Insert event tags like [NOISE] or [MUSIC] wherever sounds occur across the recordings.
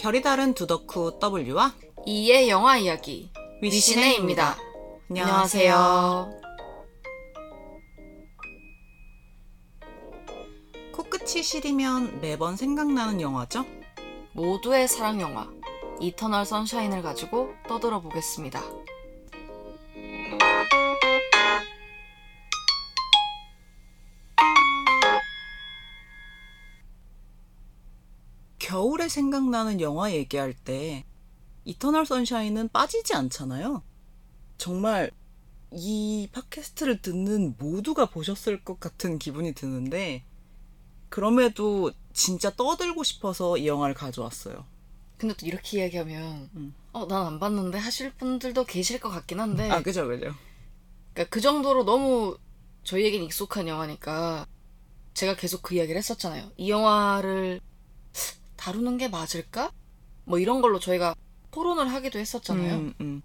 결이 다른 두덕후 W와 이의 영화 이야기 위시네입니다. 안녕하세요. 코끝이 시리면 매번 생각나는 영화죠? 모두의 사랑 영화 이터널 선샤인을 가지고 떠들어 보겠습니다. 겨울에 생각나는 영화 얘기할 때 이터널 선샤인은 빠지지 않잖아요. 정말 이 팟캐스트를 듣는 모두가 보셨을 것 같은 기분이 드는데 그럼에도 진짜 떠들고 싶어서 이 영화를 가져왔어요. 근데 또 이렇게 이야기하면 음. 어, 난 안 봤는데 하실 분들도 계실 것 같긴 한데 아, 그죠, 그죠. 그러니까 그 정도로 너무 저희에겐 익숙한 영화니까 제가 계속 그 이야기를 했었잖아요. 이 영화를 다루는 게 맞을까? 뭐 이런 걸로 저희가 토론을 하기도 했었잖아요. 음, 음.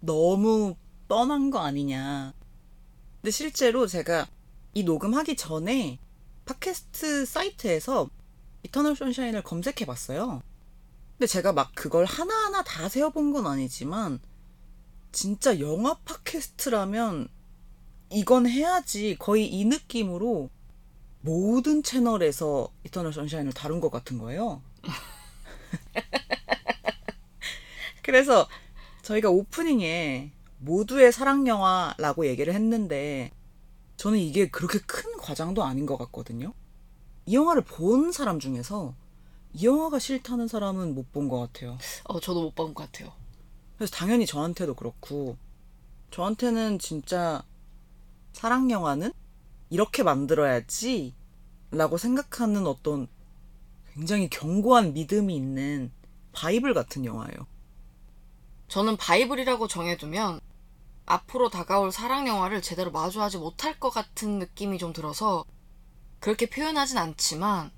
너무 뻔한 거 아니냐. 근데 실제로 제가 이 녹음하기 전에 팟캐스트 사이트에서 이터널 선샤인을 검색해 봤어요. 근데 제가 막 그걸 하나하나 다 세어본 건 아니지만 진짜 영화 팟캐스트라면 이건 해야지 거의 이 느낌으로 모든 채널에서 이터널 선샤인을 다룬 것 같은 거예요. [LAUGHS] 그래서 저희가 오프닝에 모두의 사랑 영화라고 얘기를 했는데 저는 이게 그렇게 큰 과장도 아닌 것 같거든요. 이 영화를 본 사람 중에서 이 영화가 싫다는 사람은 못 본 것 같아요. 어, 저도 못 본 것 같아요. 그래서 당연히 저한테도 그렇고 저한테는 진짜 사랑 영화는 이렇게 만들어야지 라고 생각하는 어떤 굉장히 견고한 믿음이 있는 바이블 같은 영화예요. 저는 바이블이라고 정해두면 앞으로 다가올 사랑 영화를 제대로 마주하지 못할 것 같은 느낌이 좀 들어서 그렇게 표현하진 않지만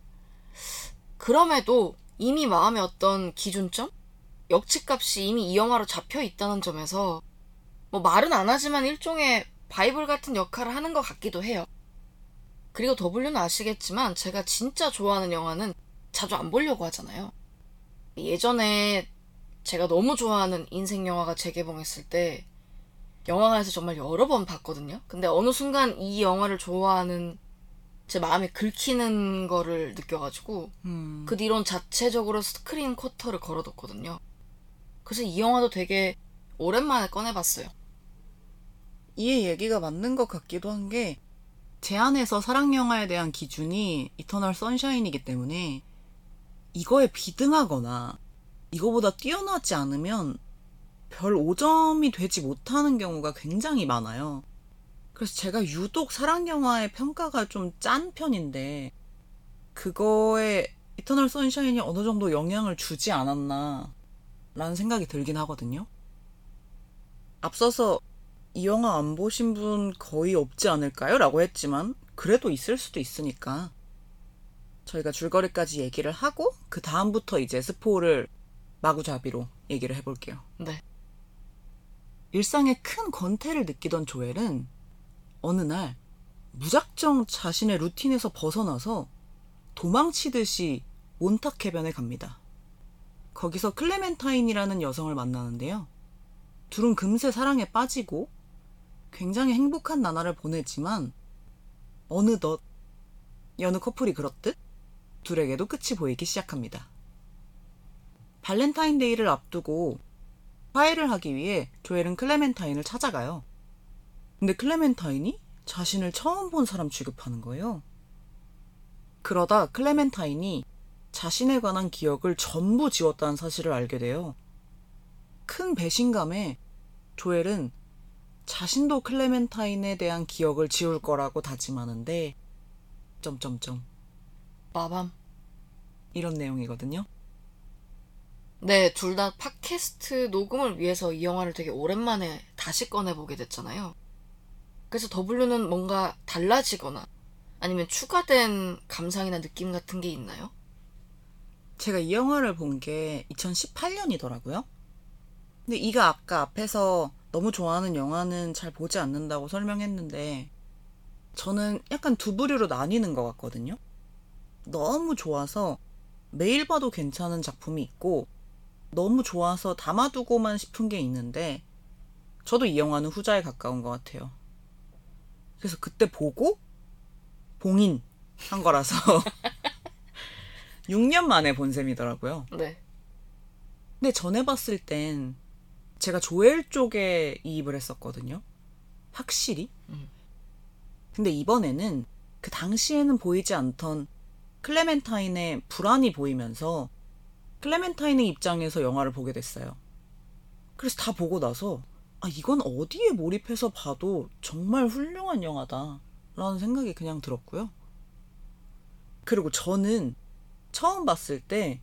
그럼에도 이미 마음의 어떤 기준점? 역치값이 이미 이 영화로 잡혀 있다는 점에서 뭐 말은 안 하지만 일종의 바이블 같은 역할을 하는 것 같기도 해요. 그리고 W는 아시겠지만 제가 진짜 좋아하는 영화는 자주 안 보려고 하잖아요. 예전에 제가 너무 좋아하는 인생 영화가 재개봉했을 때 영화관에서 정말 여러 번 봤거든요. 근데 어느 순간 이 영화를 좋아하는 제 마음에 긁히는 거를 느껴가지고 음, 그 뒤론 자체적으로 스크린 쿼터를 걸어뒀거든요. 그래서 이 영화도 되게 오랜만에 꺼내봤어요. 이의 얘기가 맞는 것 같기도 한 게 제 안에서 사랑 영화에 대한 기준이 이터널 선샤인이기 때문에 이거에 비등하거나 이거보다 뛰어나지 않으면 별 5점이 되지 못하는 경우가 굉장히 많아요. 그래서 제가 유독 사랑 영화의 평가가 좀 짠 편인데 그거에 이터널 선샤인이 어느 정도 영향을 주지 않았나 라는 생각이 들긴 하거든요. 앞서서 이 영화 안 보신 분 거의 없지 않을까요? 라고 했지만 그래도 있을 수도 있으니까 저희가 줄거리까지 얘기를 하고 그 다음부터 이제 스포를 마구잡이로 얘기를 해볼게요. 네. 일상에 큰 권태를 느끼던 조엘은 어느 날 무작정 자신의 루틴에서 벗어나서 도망치듯이 몬탁 해변에 갑니다. 거기서 클레멘타인이라는 여성을 만나는데요. 둘은 금세 사랑에 빠지고 굉장히 행복한 나날을 보내지만 어느덧 여느 커플이 그렇듯 둘에게도 끝이 보이기 시작합니다. 발렌타인데이를 앞두고 화해를 하기 위해 조엘은 클레멘타인을 찾아가요. 근데 클레멘타인이 자신을 처음 본 사람 취급하는 거예요. 그러다 클레멘타인이 자신에 관한 기억을 전부 지웠다는 사실을 알게 돼요. 큰 배신감에 조엘은 자신도 클레멘타인에 대한 기억을 지울 거라고 다짐하는데 점점점 마밤. 이런 내용이거든요. 네, 둘 다 팟캐스트 녹음을 위해서 이 영화를 되게 오랜만에 다시 꺼내보게 됐잖아요. 그래서 W는 뭔가 달라지거나 아니면 추가된 감상이나 느낌 같은 게 있나요? 제가 이 영화를 본 게 2018년이더라고요. 근데 이가 아까 앞에서 너무 좋아하는 영화는 잘 보지 않는다고 설명했는데 저는 약간 두 부류로 나뉘는 것 같거든요. 너무 좋아서 매일 봐도 괜찮은 작품이 있고 너무 좋아서 담아두고만 싶은 게 있는데 저도 이 영화는 후자에 가까운 것 같아요. 그래서 그때 보고 봉인 한 거라서 [LAUGHS] 6년 만에 본 셈이더라고요. 네. 근데 전에 봤을 땐 제가 조엘 쪽에 이입을 했었거든요. 확실히. 음. 근데 이번에는 그 당시에는 보이지 않던 클레멘타인의 불안이 보이면서 클레멘타인의 입장에서 영화를 보게 됐어요. 그래서 다 보고 나서 아 이건 어디에 몰입해서 봐도 정말 훌륭한 영화다 라는 생각이 그냥 들었고요. 그리고 저는 처음 봤을 때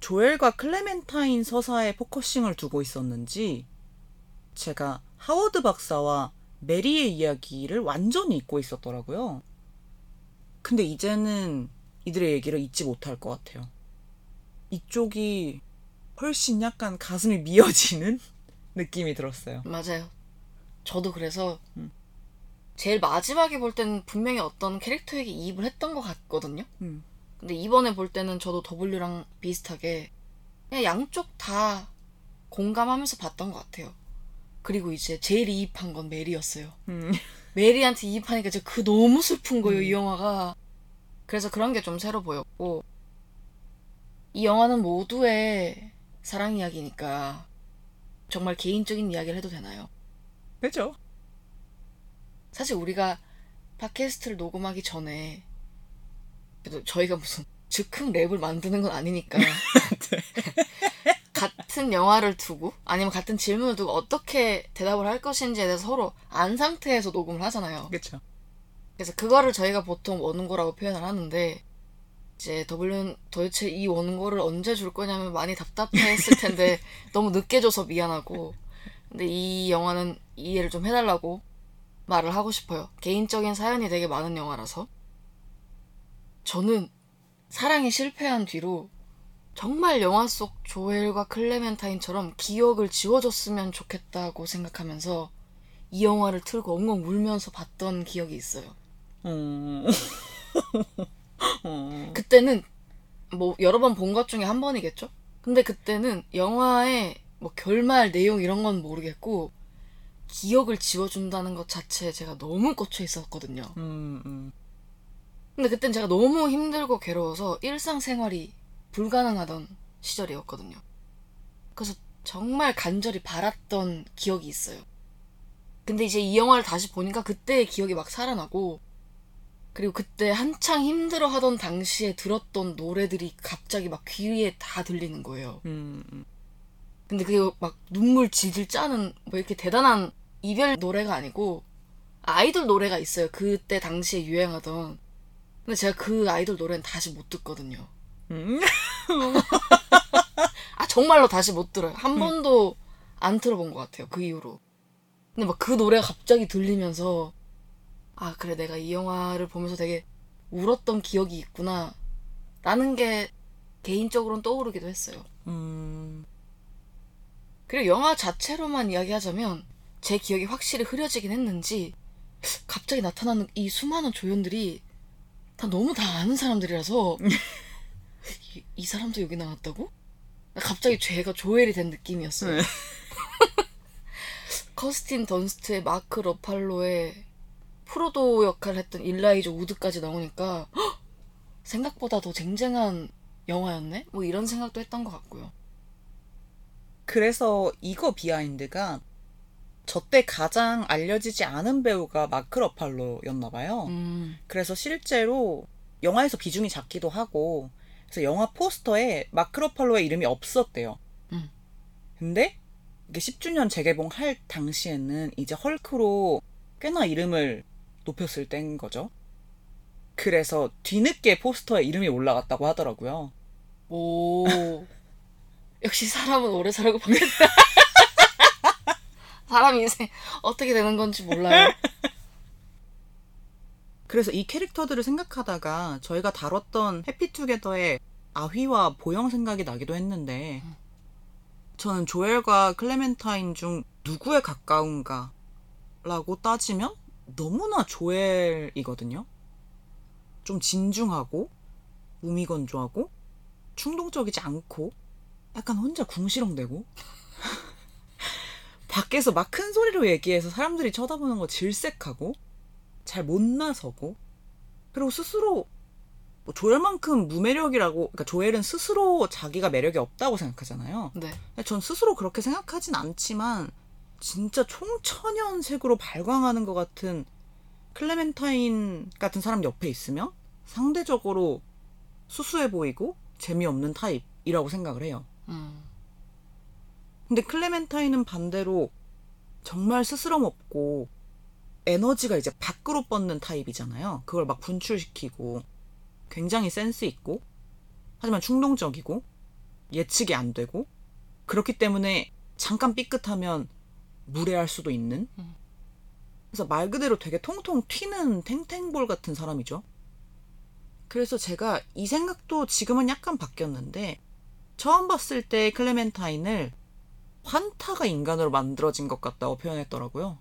조엘과 클레멘타인 서사에 focusing을 두고 있었는지 제가 하워드 박사와 메리의 이야기를 완전히 잊고 있었더라고요. 근데 이제는 이들의 얘기를 잊지 못할 것 같아요. 이쪽이 훨씬 약간 가슴이 미어지는 [LAUGHS] 느낌이 들었어요. 맞아요. 저도 그래서 음. 제일 마지막에 볼 때는 분명히 어떤 캐릭터에게 이입을 했던 것 같거든요. 음. 근데 이번에 볼 때는 저도 W랑 비슷하게 그냥 양쪽 다 공감하면서 봤던 것 같아요. 그리고 이제 제일 이입한 건 메리였어요. 음. 메리한테 이입하니까 진짜 그 너무 슬픈 거예요, 음. 이 영화가. 그래서 그런 게 좀 새로 보였고, 이 영화는 모두의 사랑 이야기니까 정말 개인적인 이야기를 해도 되나요? 그죠? 사실 우리가 팟캐스트를 녹음하기 전에 저희가 무슨 즉흥 랩을 만드는 건 아니니까 [LAUGHS] [LAUGHS] 같은 영화를 두고 아니면 같은 질문을 두고 어떻게 대답을 할 것인지에 대해서 서로 안 상태에서 녹음을 하잖아요. 그쵸. 그래서 그거를 저희가 보통 원고라고 표현을 하는데 이제 W는 도대체 이 원고를 언제 줄 거냐면 많이 답답했을 텐데 [LAUGHS] 너무 늦게 줘서 미안하고 근데 이 영화는 이해를 좀 해달라고 말을 하고 싶어요. 개인적인 사연이 되게 많은 영화라서 저는 사랑에 실패한 뒤로 정말 영화 속 조엘과 클레멘타인처럼 기억을 지워줬으면 좋겠다고 생각하면서 이 영화를 틀고 엉엉 울면서 봤던 기억이 있어요. 음. [LAUGHS] 음. 그때는 뭐 여러 번 본 것 중에 한 번이겠죠? 근데 그때는 영화의 뭐 결말 내용 이런 건 모르겠고 기억을 지워준다는 것 자체에 제가 너무 꽂혀 있었거든요. 음, 음. 근데 그땐 제가 너무 힘들고 괴로워서 일상생활이 불가능하던 시절이었거든요. 그래서 정말 간절히 바랐던 기억이 있어요. 근데 이제 이 영화를 다시 보니까 그때의 기억이 막 살아나고 그리고 그때 한창 힘들어 하던 당시에 들었던 노래들이 갑자기 막 귀에 다 들리는 거예요. 음, 음. 근데 그게 막 눈물 질질 짜는 뭐 이렇게 대단한 이별 노래가 아니고 아이돌 노래가 있어요. 그때 당시에 유행하던. 근데 제가 그 아이돌 노래는 다시 못 듣거든요. 음. [LAUGHS] 아 정말로 다시 못 들어요. 한 번도 안 들어본 것 같아요. 그 이후로. 근데 막 그 노래가 갑자기 들리면서 아 그래 내가 이 영화를 보면서 되게 울었던 기억이 있구나. 라는 게 개인적으로는 떠오르기도 했어요. 음. 그리고 영화 자체로만 이야기하자면 제 기억이 확실히 흐려지긴 했는지 갑자기 나타나는 이 수많은 조연들이 다 너무 다 아는 사람들이라서 이, 이 사람도 여기 나왔다고? 갑자기 죄가 조엘이 된 느낌이었어요. 네. [LAUGHS] 커스틴 던스트의 마크 러팔로의 프로도 역할을 했던 일라이저 우드까지 나오니까 헉! [GASPS] 생각보다 더 쟁쟁한 영화였네? 뭐 이런 생각도 했던 것 같고요. 그래서 이거 behind가 저때 가장 알려지지 않은 배우가 마크 러팔로였나 봐요. 음, 그래서 실제로 영화에서 비중이 작기도 하고 그래서 영화 포스터에 마크 러팔로의 이름이 없었대요. 음. 근데 이게 10주년 재개봉할 당시에는 이제 헐크로 꽤나 이름을 높였을 때인 거죠. 그래서 뒤늦게 포스터에 이름이 올라갔다고 하더라고요. 오. [LAUGHS] 역시 사람은 오래 살고 바뀌었다. [LAUGHS] 사람 인생 어떻게 되는 건지 몰라요. [LAUGHS] 그래서 이 캐릭터들을 생각하다가 저희가 다뤘던 해피투게더의 아휘와 보영 생각이 나기도 했는데 저는 조엘과 클레멘타인 중 누구에 가까운가 라고 따지면 너무나 조엘이거든요. 좀 진중하고 무미건조하고 충동적이지 않고 약간 혼자 궁시렁대고 [LAUGHS] 밖에서 막 큰 소리로 얘기해서 사람들이 쳐다보는 거 질색하고 잘 못 나서고 그리고 스스로 뭐 조엘만큼 무매력이라고 그러니까 조엘은 스스로 자기가 매력이 없다고 생각하잖아요. 네. 전 스스로 그렇게 생각하진 않지만 진짜 총천연색으로 발광하는 것 같은 클레멘타인 같은 사람 옆에 있으면 상대적으로 수수해 보이고 재미없는 타입이라고 생각을 해요. 음. 근데 클레멘타인은 반대로 정말 스스럼 없고 에너지가 이제 밖으로 뻗는 타입이잖아요. 그걸 막 분출시키고 굉장히 센스 있고 하지만 충동적이고 예측이 안 되고 그렇기 때문에 잠깐 삐끗하면 무례할 수도 있는 음. 그래서 말 그대로 되게 통통 튀는 탱탱볼 같은 사람이죠. 그래서 제가 이 생각도 지금은 약간 바뀌었는데 처음 봤을 때 클레멘타인을 환타가 인간으로 만들어진 것 같다고 표현했더라고요.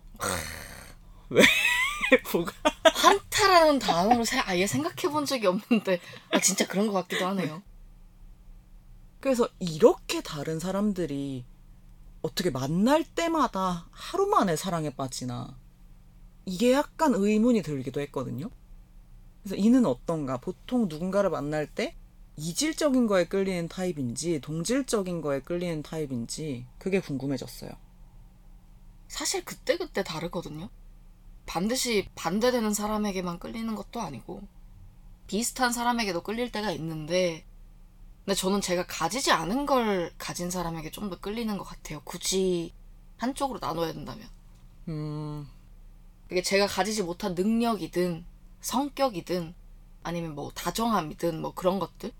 왜? [LAUGHS] 뭐가? 환타라는 단어로 세- 아예 생각해 본 적이 없는데 아 진짜 그런 것 같기도 하네요. 그래서 이렇게 다른 사람들이 어떻게 만날 때마다 하루 만에 사랑에 빠지나 이게 약간 의문이 들기도 했거든요. 그래서 이는 어떤가? 보통 누군가를 만날 때 이질적인 거에 끌리는 타입인지 동질적인 거에 끌리는 타입인지 그게 궁금해졌어요. 사실 그때그때 다르거든요. 반드시 반대되는 사람에게만 끌리는 것도 아니고 비슷한 사람에게도 끌릴 때가 있는데 근데 저는 제가 가지지 않은 걸 가진 사람에게 좀 더 끌리는 것 같아요. 굳이 한쪽으로 나눠야 된다면. 음, 그게 제가 가지지 못한 능력이든 성격이든 아니면 뭐 다정함이든 뭐 그런 것들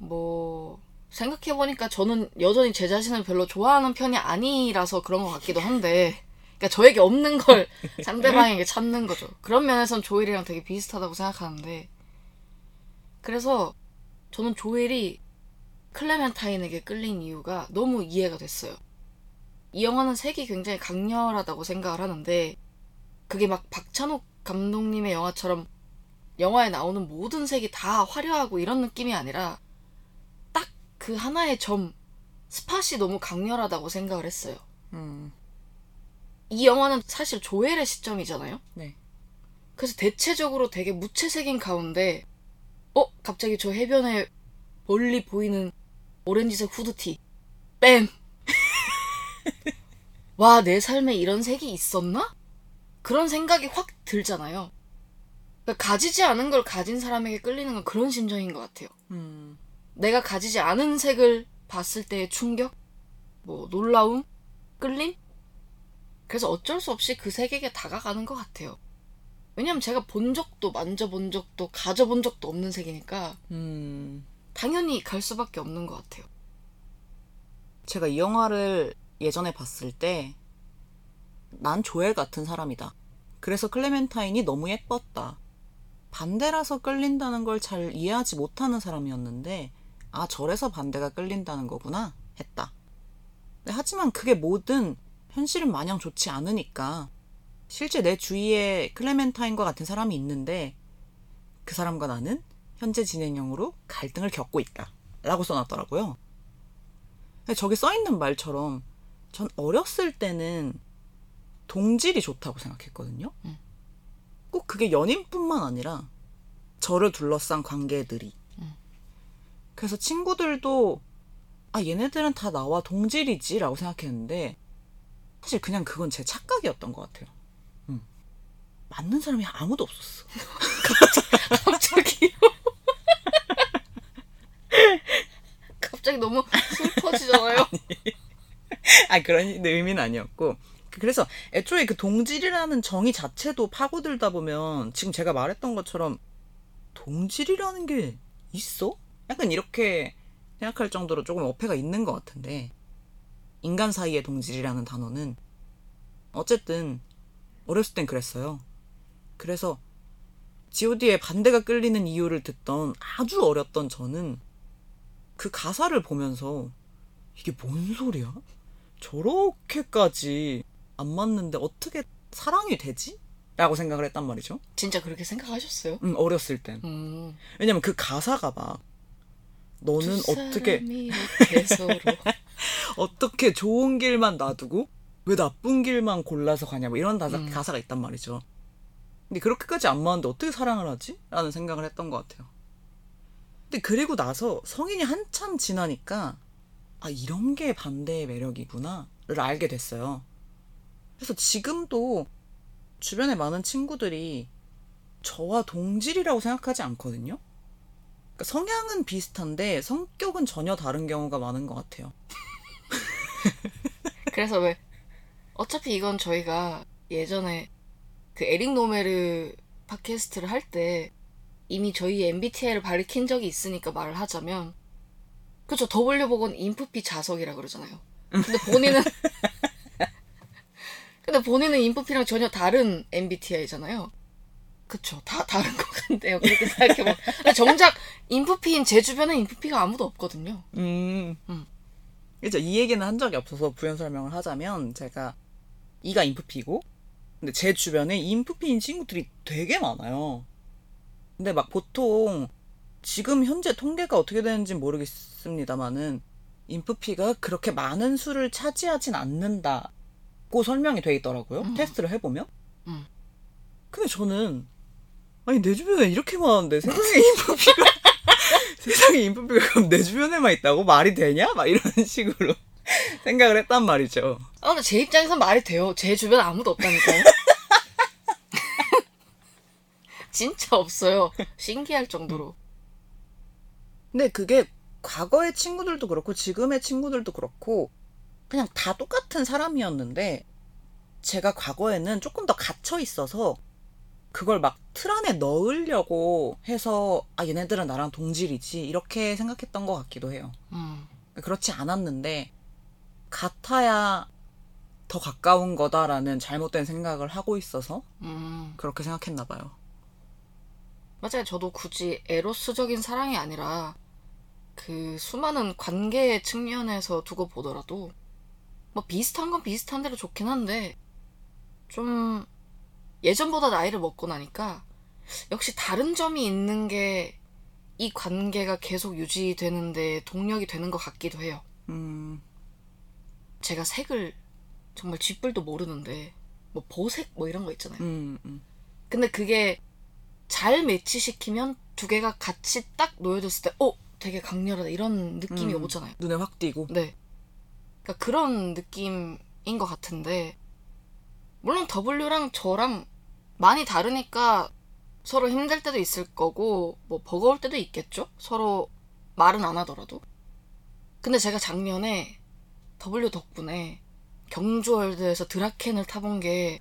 뭐 생각해보니까 저는 여전히 제 자신을 별로 좋아하는 편이 아니라서 그런 것 같기도 한데 그러니까 저에게 없는 걸 [LAUGHS] 상대방에게 찾는 거죠. 그런 면에선 조엘이랑 되게 비슷하다고 생각하는데 그래서 저는 조엘이 클레멘타인에게 끌린 이유가 너무 이해가 됐어요. 이 영화는 색이 굉장히 강렬하다고 생각을 하는데 그게 막 박찬욱 감독님의 영화처럼 영화에 나오는 모든 색이 다 화려하고 이런 느낌이 아니라 딱 그 하나의 점 스팟이 너무 강렬하다고 생각을 했어요. 음, 이 영화는 사실 조엘의 시점이잖아요. 네. 그래서 대체적으로 되게 무채색인 가운데 어 갑자기 저 해변에 멀리 보이는 오렌지색 후드티 뺨. [LAUGHS] 와 내 삶에 이런 색이 있었나? 그런 생각이 확 들잖아요. 그러니까 가지지 않은 걸 가진 사람에게 끌리는 건 그런 심정인 것 같아요. 음, 내가 가지지 않은 색을 봤을 때의 충격, 뭐 놀라움, 끌림. 그래서 어쩔 수 없이 그 색에게 다가가는 것 같아요. 왜냐면 제가 본 적도 만져본 적도 가져본 적도 없는 색이니까 음. 당연히 갈 수밖에 없는 것 같아요. 제가 이 영화를 예전에 봤을 때, 난 조엘 같은 사람이다. 그래서 클레멘타인이 너무 예뻤다. 반대라서 끌린다는 걸 잘 이해하지 못하는 사람이었는데, 아, 저래서 반대가 끌린다는 거구나, 했다. 네, 하지만 그게 뭐든 현실은 마냥 좋지 않으니까, 실제 내 주위에 클레멘타인과 같은 사람이 있는데, 그 사람과 나는 현재 진행형으로 갈등을 겪고 있다. 라고 써놨더라고요. 근데 저기 써있는 말처럼 전 어렸을 때는 동질이 좋다고 생각했거든요. 음. 꼭 그게 연인뿐만 아니라 저를 둘러싼 관계들이. 음. 그래서 친구들도 아 얘네들은 다 나와 동질이지라고 생각했는데 사실 그냥 그건 제 착각이었던 것 같아요. 음. 맞는 사람이 아무도 없었어. [LAUGHS] 갑자기 [LAUGHS] 갑자기 너무 슬퍼지잖아요. [LAUGHS] 아 그런 의미는 아니었고 그래서 애초에 그 동질이라는 정의 자체도 파고들다 보면 지금 제가 말했던 것처럼 동질이라는 게 있어? 약간 이렇게 생각할 정도로 조금 어폐가 있는 것 같은데 인간 사이의 동질이라는 단어는 어쨌든 어렸을 땐 그랬어요. 그래서 G.O.D의 반대가 끌리는 이유를 듣던 아주 어렸던 저는 그 가사를 보면서 이게 뭔 소리야? 저렇게까지 안 맞는데 어떻게 사랑이 되지? 라고 생각을 했단 말이죠. 진짜 그렇게 생각하셨어요? 음, 어렸을 땐. 음, 왜냐면 그 가사가 막 너는 두 어떻게 [LAUGHS] 어떻게 좋은 길만 놔두고 왜 나쁜 길만 골라서 가냐 뭐 이런 가사, 음. 가사가 있단 말이죠. 근데 그렇게까지 안 맞는데 어떻게 사랑을 하지? 라는 생각을 했던 것 같아요. 근데 그리고 나서 성인이 한참 지나니까 아 이런 게 반대의 매력이구나를 알게 됐어요. 그래서 지금도 주변에 많은 친구들이 저와 동질이라고 생각하지 않거든요. 그러니까 성향은 비슷한데 성격은 전혀 다른 경우가 많은 것 같아요. [LAUGHS] 그래서 왜 어차피 이건 저희가 예전에 그 에릭 노메르 팟캐스트를 할 때 이미 저희 MBTI를 밝힌 적이 있으니까 말을 하자면 W 복은 인프피 자석이라 그러잖아요. 근데 본인은 [LAUGHS] 근데 본인은 인프피랑 전혀 다른 MBTI잖아요. 그쵸 다 다른 것 같네요. 그렇게 생각해보면 정작 인프피인 제 주변에 인프피가 아무도 없거든요. 음. 음. 그죠. 이 얘기는 한 적이 없어서 부연 설명을 하자면 제가 이가 인프피고 근데 제 주변에 인프피인 친구들이 되게 많아요. 근데 막 보통 지금 현재 통계가 어떻게 되는지 모르겠습니다만은 인프피가 그렇게 많은 수를 차지하진 않는다고 설명이 돼 있더라고요. 음. 테스트를 해보면. 음. 근데 저는 아니 내 주변에 이렇게 많은데 세상에 인프피가 [LAUGHS] 세상에 인프피가 그럼 내 주변에만 있다고 말이 되냐? 막 이런 [LAUGHS] 식으로 생각을 했단 말이죠. 아, 근데 제 입장에선 말이 돼요. 제 주변에 아무도 없다니까요. [LAUGHS] 진짜 없어요. 신기할 정도로. 근데 그게 과거의 친구들도 그렇고 지금의 친구들도 그렇고 그냥 다 똑같은 사람이었는데 제가 과거에는 조금 더 갇혀 있어서 그걸 막 틀 안에 넣으려고 해서 아 얘네들은 나랑 동질이지 이렇게 생각했던 것 같기도 해요. 음. 그렇지 않았는데 같아야 더 가까운 거다라는 잘못된 생각을 하고 있어서 음. 그렇게 생각했나 봐요. 맞아요. 저도 굳이 에로스적인 사랑이 아니라 그 수많은 관계 측면에서 두고 보더라도 뭐 비슷한 건 비슷한 대로 좋긴 한데 좀 예전보다 나이를 먹고 나니까 역시 다른 점이 있는 게 이 관계가 계속 유지되는데 동력이 되는 것 같기도 해요. 음, 제가 색을 정말 쥐뿔도 모르는데 뭐 보색 뭐 이런 거 있잖아요. 음, 음. 근데 그게 잘 매치시키면 두 개가 같이 딱 놓여졌을 때, 어, 되게 강렬하다 이런 느낌이 음, 오잖아요. 눈에 확 띄고. 네. 그러니까 그런 느낌인 것 같은데, 물론 W랑 저랑 많이 다르니까 서로 힘들 때도 있을 거고, 뭐 버거울 때도 있겠죠? 서로 말은 안 하더라도. 근데 제가 작년에 W 덕분에 경주월드에서 드라켄을 타본 게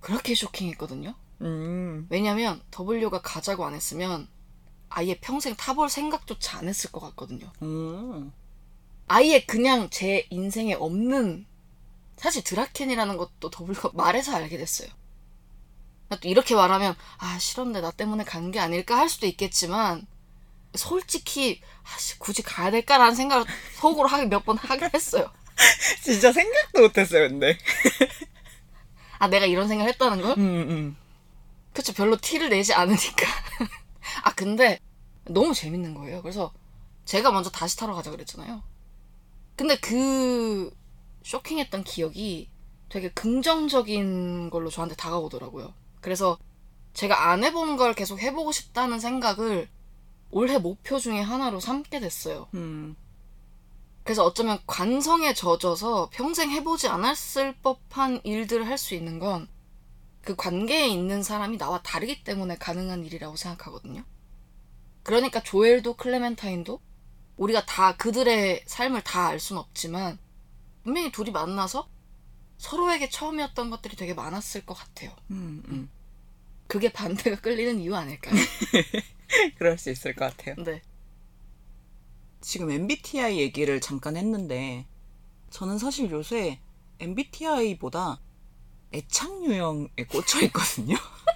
그렇게 쇼킹했거든요. 음, 왜냐면 W가 가자고 안 했으면 아예 평생 타볼 생각조차 안 했을 것 같거든요. 음. 아예 그냥 제 인생에 없는 사실 드라켄이라는 것도 W가 말해서 알게 됐어요. 또 이렇게 말하면 아 싫은데 나 때문에 간 게 아닐까 할 수도 있겠지만 솔직히 아씨 굳이 가야 될까라는 생각을 속으로 하긴 몇번 하긴 했어요. [LAUGHS] 진짜 생각도 못했어요, 근데. 아 내가 이런 생각을 했다는 걸? 음, 음. 그쵸 별로 티를 내지 않으니까 [LAUGHS] 아 근데 너무 재밌는 거예요 그래서 제가 먼저 다시 타러 가자 그랬잖아요 근데 그 쇼킹했던 기억이 되게 긍정적인 걸로 저한테 다가오더라고요 그래서 제가 안 해본 걸 계속 해보고 싶다는 생각을 올해 목표 중에 하나로 삼게 됐어요 음. 그래서 어쩌면 관성에 젖어서 평생 해보지 않았을 법한 일들을 할 수 있는 건 그 관계에 있는 사람이 나와 다르기 때문에 가능한 일이라고 생각하거든요. 그러니까 조엘도 클레멘타인도 우리가 다 그들의 삶을 다알순 없지만 분명히 둘이 만나서 서로에게 처음이었던 것들이 되게 많았을 것 같아요. 음, 음. 그게 반대가 끌리는 이유 아닐까요? [LAUGHS] 그럴 수 있을 것 같아요. 네. 지금 MBTI 얘기를 잠깐 했는데, 저는 사실 요새 MBTI보다 애착 유형에 꽂혀 있거든요. [LAUGHS]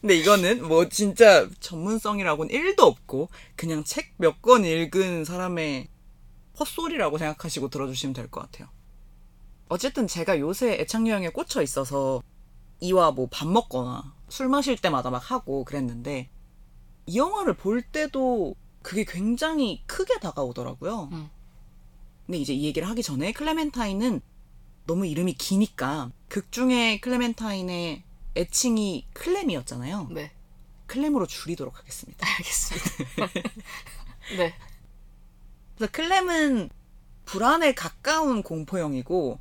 근데 이거는 뭐 진짜 전문성이라고는 1도 없고, 그냥 책 몇 권 읽은 사람의 헛소리라고 생각하시고 들어주시면 될 것 같아요. 어쨌든 제가 요새 애착 유형에 꽂혀 있어서 이와 뭐 밥 먹거나 술 마실 때마다 막 하고 그랬는데 이 영화를 볼 때도 그게 굉장히 크게 다가오더라고요. 음. 근데 이제 이 얘기를 하기 전에 클레멘타인은 너무 이름이 기니까 극 중에 클레멘타인의 애칭이 클렘이었잖아요. 네. 클렘으로 줄이도록 하겠습니다. 알겠습니다. [LAUGHS] 네. 그래서 클렘은 불안에 가까운 공포형이고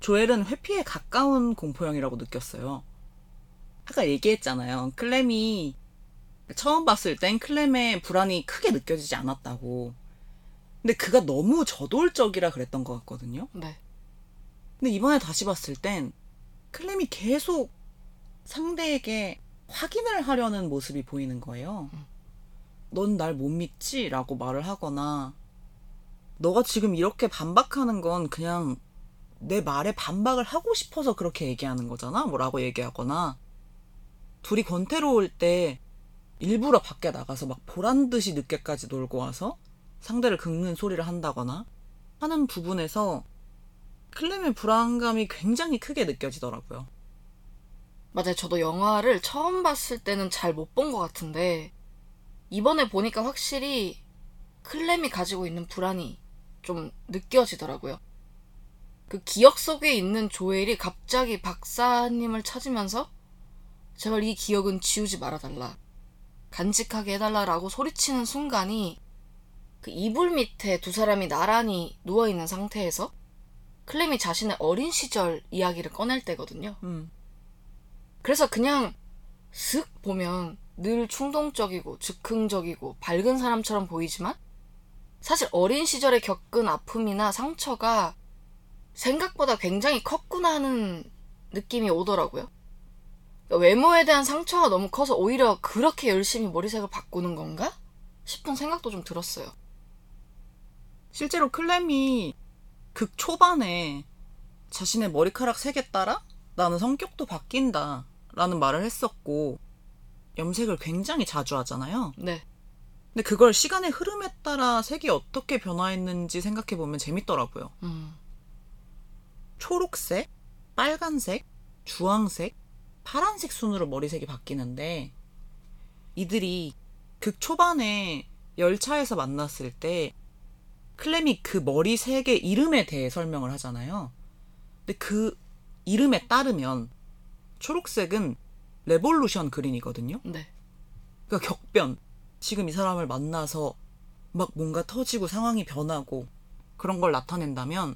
조엘은 회피에 가까운 공포형이라고 느꼈어요. 아까 얘기했잖아요. 클렘이 처음 봤을 땐 클렘의 불안이 크게 느껴지지 않았다고. 근데 그가 너무 저돌적이라 그랬던 것 같거든요. 네. 근데 이번에 다시 봤을 땐 클렘이 계속 상대에게 확인을 하려는 모습이 보이는 거예요. 넌 날 못 믿지? 라고 말을 하거나, 너가 지금 이렇게 반박하는 건 그냥 내 말에 반박을 하고 싶어서 그렇게 얘기하는 거잖아? 뭐라고 얘기하거나, 둘이 권태로울 때 일부러 밖에 나가서 막 보란 듯이 늦게까지 놀고 와서 상대를 긁는 소리를 한다거나 하는 부분에서 클렘의 불안감이 굉장히 크게 느껴지더라고요. 맞아요. 저도 영화를 처음 봤을 때는 잘 못 본 것 같은데, 이번에 보니까 확실히 클렘이 가지고 있는 불안이 좀 느껴지더라고요. 그 기억 속에 있는 조엘이 갑자기 박사님을 찾으면서 제발 이 기억은 지우지 말아달라. 간직하게 해달라라고 소리치는 순간이 그 이불 밑에 두 사람이 나란히 누워있는 상태에서 클렘이 자신의 어린 시절 이야기를 꺼낼 때거든요. 음. 그래서 그냥 슥 보면 늘 충동적이고 즉흥적이고 밝은 사람처럼 보이지만 사실 어린 시절에 겪은 아픔이나 상처가 생각보다 굉장히 컸구나 하는 느낌이 오더라고요. 그러니까 외모에 대한 상처가 너무 커서 오히려 그렇게 열심히 머리색을 바꾸는 건가? 싶은 생각도 좀 들었어요. 실제로 클렘이 극 초반에 자신의 머리카락 색에 따라 나는 성격도 바뀐다 라는 말을 했었고 염색을 굉장히 자주 하잖아요. 네. 근데 그걸 시간의 흐름에 따라 색이 어떻게 변화했는지 생각해 보면 재밌더라고요. 음. 초록색, 빨간색, 주황색, 파란색 순으로 머리색이 바뀌는데 이들이 극 초반에 열차에서 만났을 때 클렘이 그 머리색의 이름에 대해 설명을 하잖아요. 근데 그 이름에 따르면 초록색은 Revolution Green이거든요. 네. 그러니까 격변. 지금 이 사람을 만나서 막 뭔가 터지고 상황이 변하고 그런 걸 나타낸다면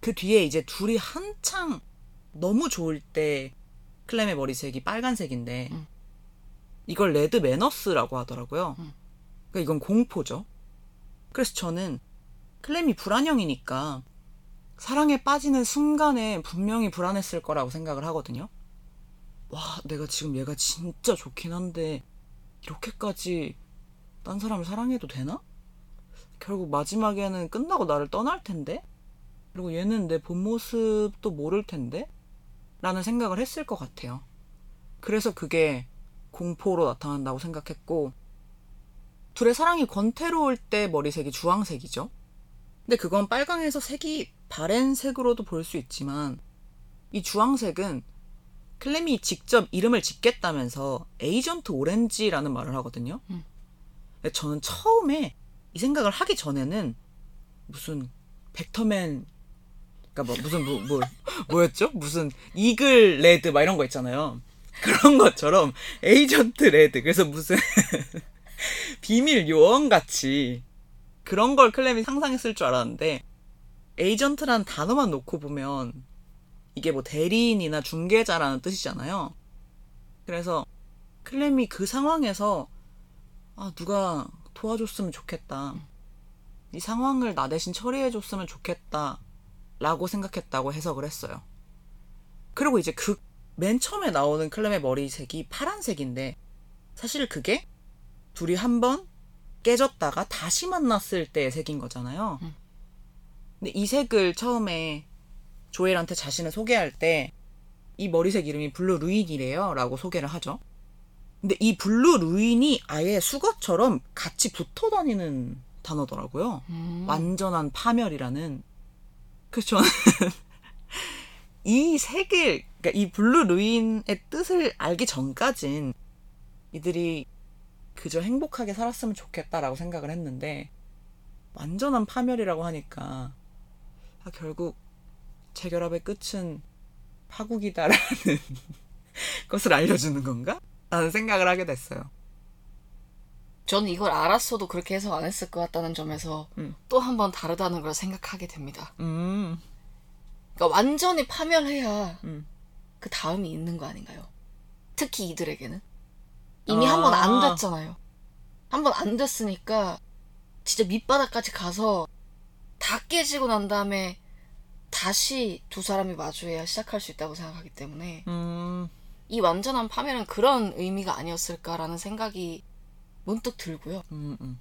그 뒤에 이제 둘이 한창 너무 좋을 때 클렘의 머리색이 빨간색인데 음. 이걸 Red Menace라고 하더라고요. 음. 그러니까 이건 공포죠. 그래서 저는 클렘이 불안형이니까 사랑에 빠지는 순간에 분명히 불안했을 거라고 생각을 하거든요. 와, 내가 지금 얘가 진짜 좋긴 한데 이렇게까지 딴 사람을 사랑해도 되나? 결국 마지막에는 끝나고 나를 떠날 텐데? 그리고 얘는 내 본 모습도 모를 텐데? 라는 생각을 했을 것 같아요. 그래서 그게 공포로 나타난다고 생각했고, 둘의 사랑이 권태로울 때 머리색이 주황색이죠. 근데 그건 빨강에서 색이 바랜 색으로도 볼 수 있지만, 이 주황색은 클렘이 직접 이름을 짓겠다면서 에이전트 오렌지라는 말을 하거든요. 음. 저는 처음에 이 생각을 하기 전에는 무슨 벡터맨 그러니까 뭐 무슨 뭐, 뭐 뭐였죠? 무슨 Eagle Red 막 이런 거 있잖아요. [LAUGHS] 그런 것처럼 Agent Red 그래서 무슨 [LAUGHS] 비밀 요원 같이 그런 걸 클렘이 상상했을 줄 알았는데 agent란 단어만 놓고 보면 이게 뭐 대리인이나 중개자라는 뜻이잖아요. 그래서 클렘이 그 상황에서 아 누가 도와줬으면 좋겠다. 이 상황을 나 대신 처리해줬으면 좋겠다. 라고 생각했다고 해석을 했어요. 그리고 이제 그 맨 처음에 나오는 클렘의 머리색이 파란색인데 사실 그게 둘이 한 번 깨졌다가 다시 만났을 때의 색인 거잖아요. 음. 근데 이 색을 처음에 조엘한테 자신을 소개할 때 이 머리색 이름이 Blue Ruin이래요. 라고 소개를 하죠. 근데 이 Blue Ruin이 아예 숙어처럼 같이 붙어 다니는 단어더라고요. 음. 완전한 파멸이라는. 그래서 저는 [LAUGHS] 이 색을, 그러니까 이 Blue Ruin의 뜻을 알기 전까진 이들이 그저 행복하게 살았으면 좋겠다라고 생각을 했는데 완전한 파멸이라고 하니까 아, 결국 재결합의 끝은 파국이다라는 [LAUGHS] 것을 알려주는 건가? 라는 생각을 하게 됐어요. 저는 이걸 알았어도 그렇게 해석 안 했을 것 같다는 점에서 음. 또 한 번 다르다는 걸 생각하게 됩니다. 음, 그러니까 완전히 파멸해야 음. 그 다음이 있는 거 아닌가요? 특히 이들에게는 이미 아. 한번 안 됐잖아요. 한 번 안 됐으니까 진짜 밑바닥까지 가서 다 깨지고 난 다음에 다시 두 사람이 마주해야 시작할 수 있다고 생각하기 때문에 음, 이 완전한 파멸은 그런 의미가 아니었을까라는 생각이 문득 들고요. 음, 음.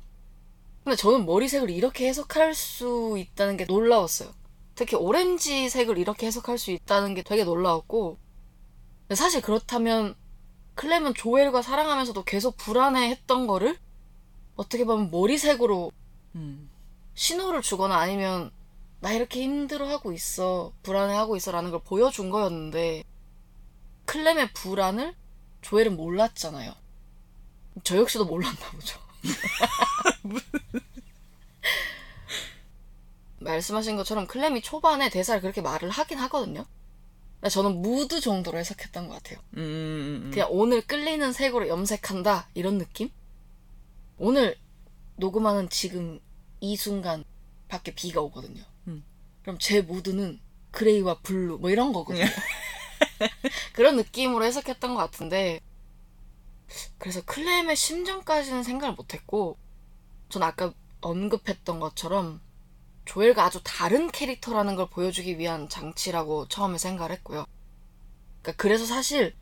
근데 저는 머리색을 이렇게 해석할 수 있다는 게 놀라웠어요. 특히 오렌지 색을 이렇게 해석할 수 있다는 게 되게 놀라웠고 사실 그렇다면 클램은 조엘과 사랑하면서도 계속 불안해했던 거를 어떻게 보면 머리색으로 음. 신호를 주거나 아니면 나 이렇게 힘들어하고 있어 불안해하고 있어 라는 걸 보여준 거였는데 클램의 불안을 조엘은 몰랐잖아요. 저 역시도 몰랐나 보죠. [LAUGHS] 말씀하신 것처럼 클렘이 초반에 대사를 그렇게 말을 하긴 하거든요. 저는 무드 정도로 해석했던 것 같아요. 음, 음, 음. 그냥 오늘 끌리는 색으로 염색한다 이런 느낌? 오늘 녹음하는 지금 이 순간 밖에 비가 오거든요. 음. 그럼 제 무드는 gray와 blue 뭐 이런 거거든요. [LAUGHS] 그런 느낌으로 해석했던 것 같은데 그래서 클렘의 심정까지는 생각을 못했고 전 아까 언급했던 것처럼 조엘과 아주 다른 캐릭터라는 걸 보여주기 위한 장치라고 처음에 생각을 했고요. 그러니까 그래서 사실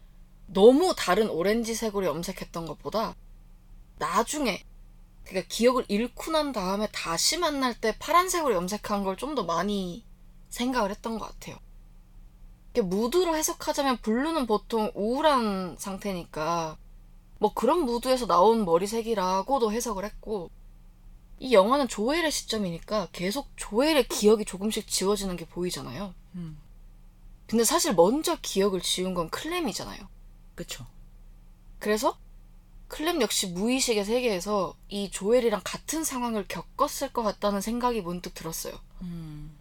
너무 다른 오렌지색으로 염색했던 것보다 나중에 그러니까 기억을 잃고 난 다음에 다시 만날 때 파란색으로 염색한 걸 좀 더 많이 생각을 했던 것 같아요. 이게 무드로 해석하자면 blue는 보통 우울한 상태니까 뭐 그런 무드에서 나온 머리색이라고도 해석을 했고 이 영화는 조엘의 시점이니까 계속 조엘의 기억이 조금씩 지워지는 게 보이잖아요. 음. 근데 사실 먼저 기억을 지운 건 클램이잖아요. 그쵸. 그래서 클램 역시 무의식의 세계에서 이 조엘이랑 같은 상황을 겪었을 것 같다는 생각이 문득 들었어요. 음.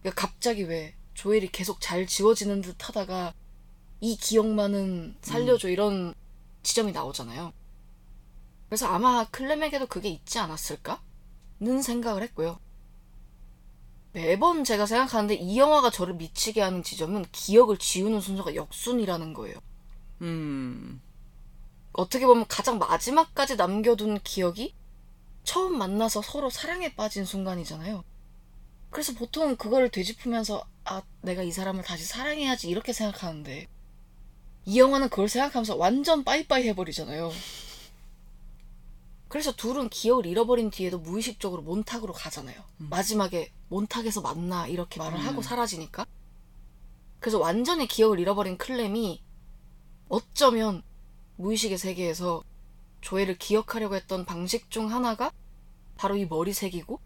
그러니까 갑자기 왜 조엘이 계속 잘 지워지는 듯 하다가 이 기억만은 살려줘 이런 지점이 나오잖아요. 그래서 아마 클램에게도 그게 있지 않았을까?는 생각을 했고요. 매번 제가 생각하는데 이 영화가 저를 미치게 하는 지점은 기억을 지우는 순서가 역순이라는 거예요. 음. 어떻게 보면 가장 마지막까지 남겨둔 기억이 처음 만나서 서로 사랑에 빠진 순간이잖아요. 그래서 보통 그걸 되짚으면서 아, 내가 이 사람을 다시 사랑해야지 이렇게 생각하는데 이 영화는 그걸 생각하면서 완전 빠이빠이 해버리잖아요. 그래서 둘은 기억을 잃어버린 뒤에도 무의식적으로 몬탁으로 가잖아요. 마지막에 몬탁에서 만나 이렇게 말을 하고 음. 사라지니까. 그래서 완전히 기억을 잃어버린 클램이 어쩌면 무의식의 세계에서 조엘을 기억하려고 했던 방식 중 하나가 바로 이 머리색이고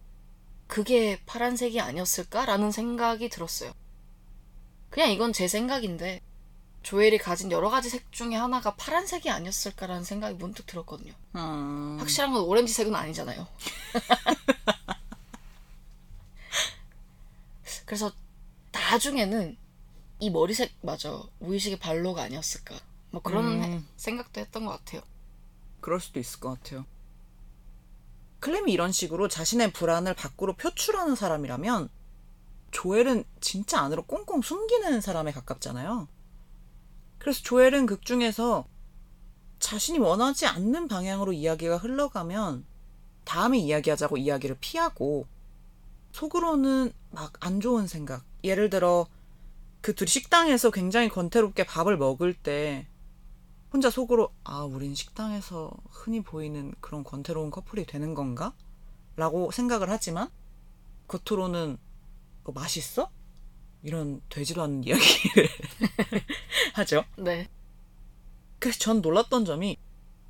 그게 파란색이 아니었을까라는 생각이 들었어요. 그냥 이건 제 생각인데 조엘이 가진 여러 가지 색 중에 하나가 파란색이 아니었을까라는 생각이 문득 들었거든요. 음. 확실한 건 오렌지색은 아니잖아요. [LAUGHS] 그래서 나중에는 이 머리색 맞아 무의식의 발로가 아니었을까 뭐 그런 음. 해- 생각도 했던 것 같아요. 그럴 수도 있을 것 같아요. 클램이 이런 식으로 자신의 불안을 밖으로 표출하는 사람이라면 조엘은 진짜 안으로 꽁꽁 숨기는 사람에 가깝잖아요. 그래서 조엘은 극 중에서 자신이 원하지 않는 방향으로 이야기가 흘러가면 다음에 이야기하자고 이야기를 피하고 속으로는 막 안 좋은 생각. 예를 들어 그 둘이 식당에서 굉장히 권태롭게 밥을 먹을 때 혼자 속으로 아 우린 식당에서 흔히 보이는 그런 권태로운 커플이 되는 건가? 라고 생각을 하지만 겉으로는 어, 맛있어? 이런 되지도 않는 [LAUGHS] 이야기를 하죠. 네. 그래서 전 놀랐던 점이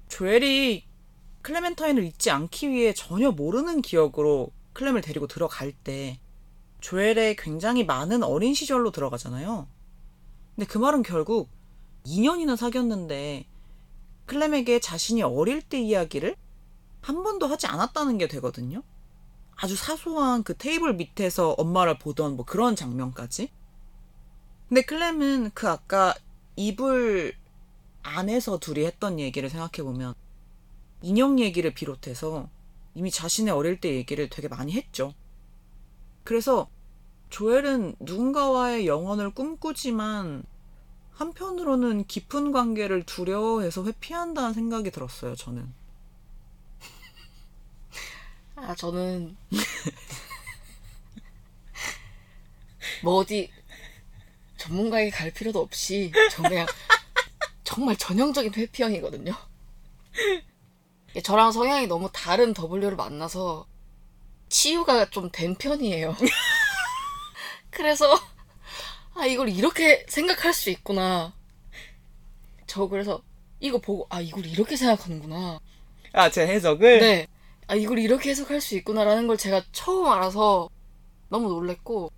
조엘이 클레멘타인을 잊지 않기 위해 전혀 모르는 기억으로 클램을 데리고 들어갈 때 조엘의 굉장히 많은 어린 시절로 들어가잖아요. 근데 그 말은 결국 2년이나 사귀었는데 클램에게 자신이 어릴 때 이야기를 한 번도 하지 않았다는 게 되거든요. 아주 사소한 그 테이블 밑에서 엄마를 보던 뭐 그런 장면까지. 근데 클램은 그 아까 이불 안에서 둘이 했던 얘기를 생각해보면 인형 얘기를 비롯해서 이미 자신의 어릴 때 얘기를 되게 많이 했죠. 그래서 조엘은 누군가와의 영혼을 꿈꾸지만 한편으로는 깊은 관계를 두려워해서 회피한다는 생각이 들었어요, 저는. [LAUGHS] 아, 저는 [LAUGHS] 뭐 어디 전문가에게 갈 필요도 없이 저 그냥 정말 전형적인 회피형이거든요. 저랑 성향이 너무 다른 W를 만나서 치유가 좀 된 편이에요. [LAUGHS] 그래서 아 이걸 이렇게 생각할 수 있구나. 저 그래서 이거 보고 아 이걸 이렇게 생각하는구나. 아, 제 해석을? 네. 아, 이걸 이렇게 해석할 수 있구나라는 걸 제가 처음 알아서 너무 놀랬고,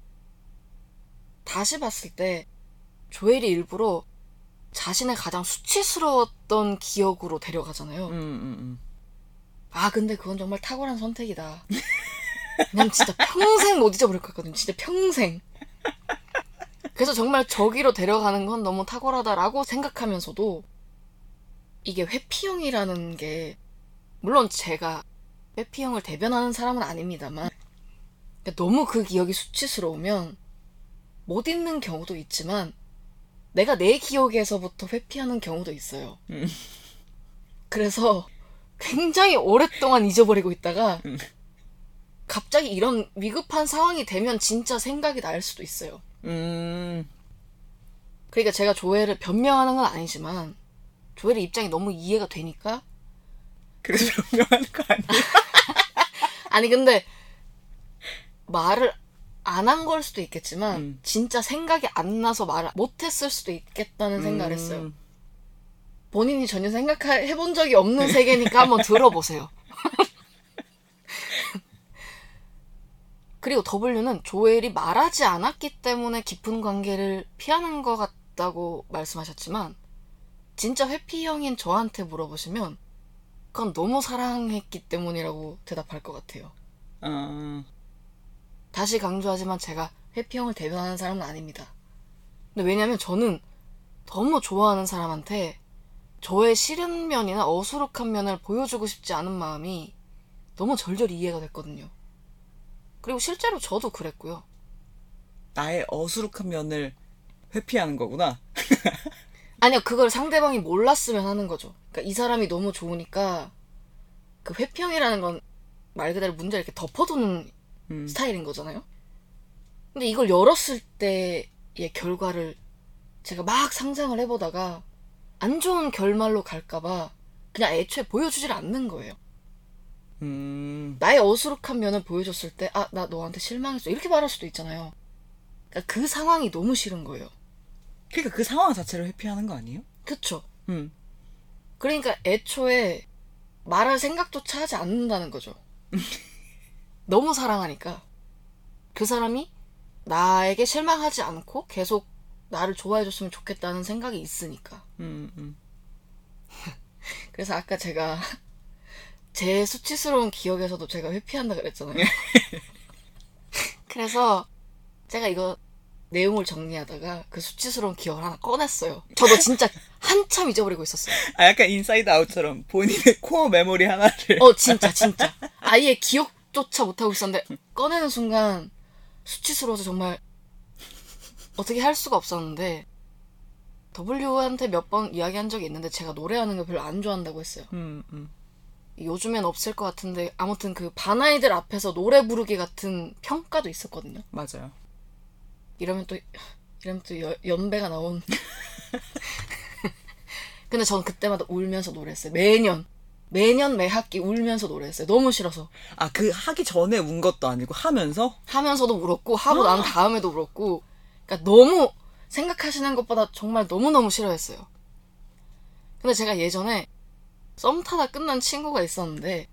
다시 봤을 때, 조엘이 일부러 자신의 가장 수치스러웠던 기억으로 데려가잖아요. 음, 음, 음. 아, 근데 그건 정말 탁월한 선택이다. 그냥 진짜 평생 못 잊어버릴 것 같거든요. 진짜 평생. 그래서 정말 저기로 데려가는 건 너무 탁월하다라고 생각하면서도 이게 회피형이라는 게 물론 제가 회피형을 대변하는 사람은 아닙니다만 너무 그 기억이 수치스러우면 못 잊는 경우도 있지만 내가 내 기억에서부터 회피하는 경우도 있어요. 음. 그래서 굉장히 오랫동안 잊어버리고 있다가 음. 갑자기 이런 위급한 상황이 되면 진짜 생각이 날 수도 있어요. 음, 그러니까 제가 조엘을 변명하는 건 아니지만 조엘의 입장이 너무 이해가 되니까 그래서 변명하는 거 아니에요? [LAUGHS] 아니 근데 말을 안 한 걸 수도 있겠지만 음. 진짜 생각이 안 나서 말을 못했을 수도 있겠다는 생각을 했어요. 음, 본인이 전혀 생각해 본 적이 없는 세계니까 한번 들어보세요. [LAUGHS] 그리고 W는 조엘이 말하지 않았기 때문에 깊은 관계를 피하는 것 같다고 말씀하셨지만 진짜 회피형인 저한테 물어보시면 그건 너무 사랑했기 때문이라고 대답할 것 같아요. 어, 다시 강조하지만 제가 회피형을 대변하는 사람은 아닙니다. 근데 왜냐면 저는 너무 좋아하는 사람한테 저의 싫은 면이나 어수룩한 면을 보여주고 싶지 않은 마음이 너무 절절히 이해가 됐거든요. 그리고 실제로 저도 그랬고요. 나의 어수룩한 면을 회피하는 거구나. [LAUGHS] 아니요, 그걸 상대방이 몰랐으면 하는 거죠. 그러니까 이 사람이 너무 좋으니까 그 회피형이라는 건 말 그대로 문제를 이렇게 덮어두는 음, 스타일인 거잖아요. 근데 이걸 열었을 때의 결과를 제가 막 상상을 해보다가 안 좋은 결말로 갈까봐 그냥 애초에 보여주질 않는 거예요. 음, 나의 어수룩한 면을 보여줬을 때, 아, 나 너한테 실망했어. 이렇게 말할 수도 있잖아요. 그러니까 그 상황이 너무 싫은 거예요. 그러니까 그 상황 자체를 회피하는 거 아니에요? 그쵸? 음, 그러니까 애초에 말할 생각조차 하지 않는다는 거죠. [LAUGHS] 너무 사랑하니까. 그 사람이 나에게 실망하지 않고 계속 나를 좋아해줬으면 좋겠다는 생각이 있으니까. 음, 음. 그래서 아까 제가 제 수치스러운 기억에서도 제가 회피한다 그랬잖아요. [LAUGHS] 그래서 제가 이거 내용을 정리하다가 그 수치스러운 기억을 하나 꺼냈어요. 저도 [LAUGHS] 진짜 한참 잊어버리고 있었어요. 아, 약간 인사이드 아웃처럼 본인의 core memory 하나를. 어, 진짜, 진짜. 아예 기억조차 못하고 있었는데, 꺼내는 순간, 수치스러워서 정말, 어떻게 할 수가 없었는데, W한테 몇 번 이야기한 적이 있는데, 제가 노래하는 거 별로 안 좋아한다고 했어요. 음, 음. 요즘엔 없을 것 같은데, 아무튼 그 반아이들 앞에서 노래 부르기 같은 평가도 있었거든요. 맞아요. 이러면 또, 이러면 또 여- 연배가 나온. [LAUGHS] 근데 전 그때마다 울면서 노래했어요. 매년. 매년 매 학기 울면서 노래했어요. 너무 싫어서. 아, 그 하기 전에 운 것도 아니고 하면서? 하면서도 울었고 하고 난 다음에도 울었고 그러니까 너무 생각하시는 것보다 정말 너무 너무 싫어했어요. 근데 제가 예전에 썸 타다 끝난 친구가 있었는데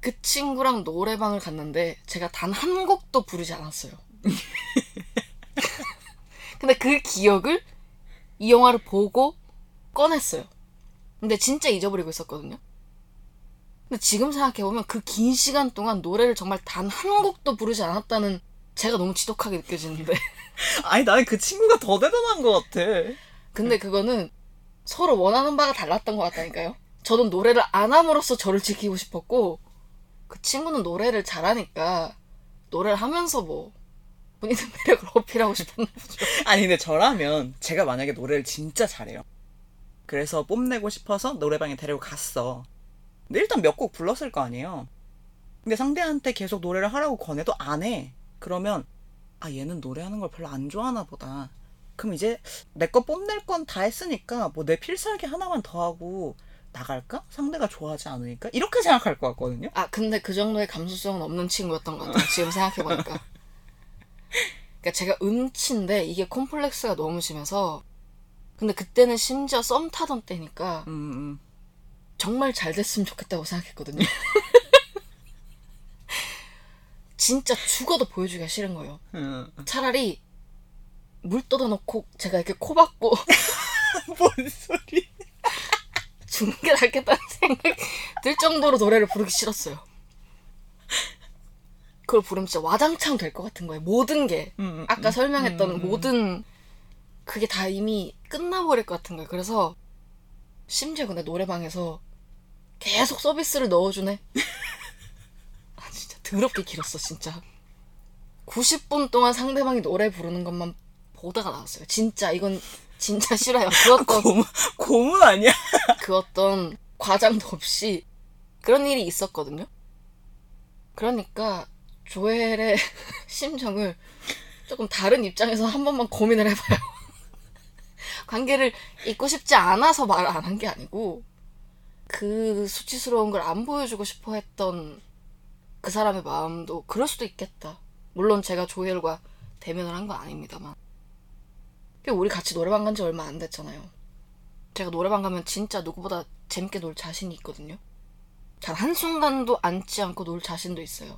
그 친구랑 노래방을 갔는데 제가 단 한 곡도 부르지 않았어요. [LAUGHS] 근데 그 기억을 이 영화를 보고 꺼냈어요. 근데 진짜 잊어버리고 있었거든요. 근데 지금 생각해보면 그 긴 시간 동안 노래를 정말 단 한 곡도 부르지 않았다는 제가 너무 지독하게 느껴지는데. [LAUGHS] 아니 나는 그 친구가 더 대단한 것 같아. 근데 그거는 서로 원하는 바가 달랐던 것 같다니까요. 저는 노래를 안 함으로써 저를 지키고 싶었고, 그 친구는 노래를 잘하니까, 노래를 하면서 뭐, 본인의 [LAUGHS] 매력을 어필하고 싶었나 보죠. 아니 근데 저라면 제가 만약에 노래를 진짜 잘해요. 그래서 뽐내고 싶어서 노래방에 데리고 갔어. 근데 일단 몇 곡 불렀을 거 아니에요. 근데 상대한테 계속 노래를 하라고 권해도 안 해. 그러면 아 얘는 노래하는 걸 별로 안 좋아하나 보다. 그럼 이제 내 거 뽐낼 건 다 했으니까 뭐 내 필살기 하나만 더 하고 나갈까? 상대가 좋아하지 않으니까 이렇게 생각할 것 같거든요. 아, 근데 그 정도의 감수성은 없는 친구였던 것 같아요. 지금 생각해보니까. [LAUGHS] 그러니까 제가 음치인데 이게 콤플렉스가 너무 심해서, 근데 그때는 심지어 썸 타던 때니까 음, 음. 정말 잘 됐으면 좋겠다고 생각했거든요. [LAUGHS] 진짜 죽어도 보여주기가 싫은 거예요. 음. 차라리 물 떠다놓고 제가 이렇게 코 박고 [LAUGHS] 뭔 소리? 죽는 게 낫겠다는 생각 들 정도로 노래를 부르기 싫었어요. 그걸 부르면 진짜 와장창 될 것 같은 거예요. 모든 게. 음, 음, 아까 음. 설명했던 음, 음. 모든 그게 다 이미 끝나버릴 것 같은 거예요. 그래서 심지어 근데 노래방에서 계속 서비스를 넣어주네. [LAUGHS] 아 진짜 더럽게 길었어 진짜. 90분 동안 상대방이 노래 부르는 것만 보다가 나왔어요. 진짜 이건 진짜 싫어요. 그 어떤 [LAUGHS] 고문 고문 아니야? [LAUGHS] 그 어떤 과장도 없이 그런 일이 있었거든요. 그러니까 조엘의 [LAUGHS] 심정을 조금 다른 입장에서 한 번만 고민을 해봐요. 관계를 잊고 싶지 않아서 말을 안 한 게 아니고 그 수치스러운 걸 안 보여주고 싶어 했던 그 사람의 마음도 그럴 수도 있겠다. 물론 제가 조엘과 대면을 한 건 아닙니다만. 우리 같이 노래방 간 지 얼마 안 됐잖아요. 제가 노래방 가면 진짜 누구보다 재밌게 놀 자신이 있거든요. 단 한순간도 앉지 않고 놀 자신도 있어요.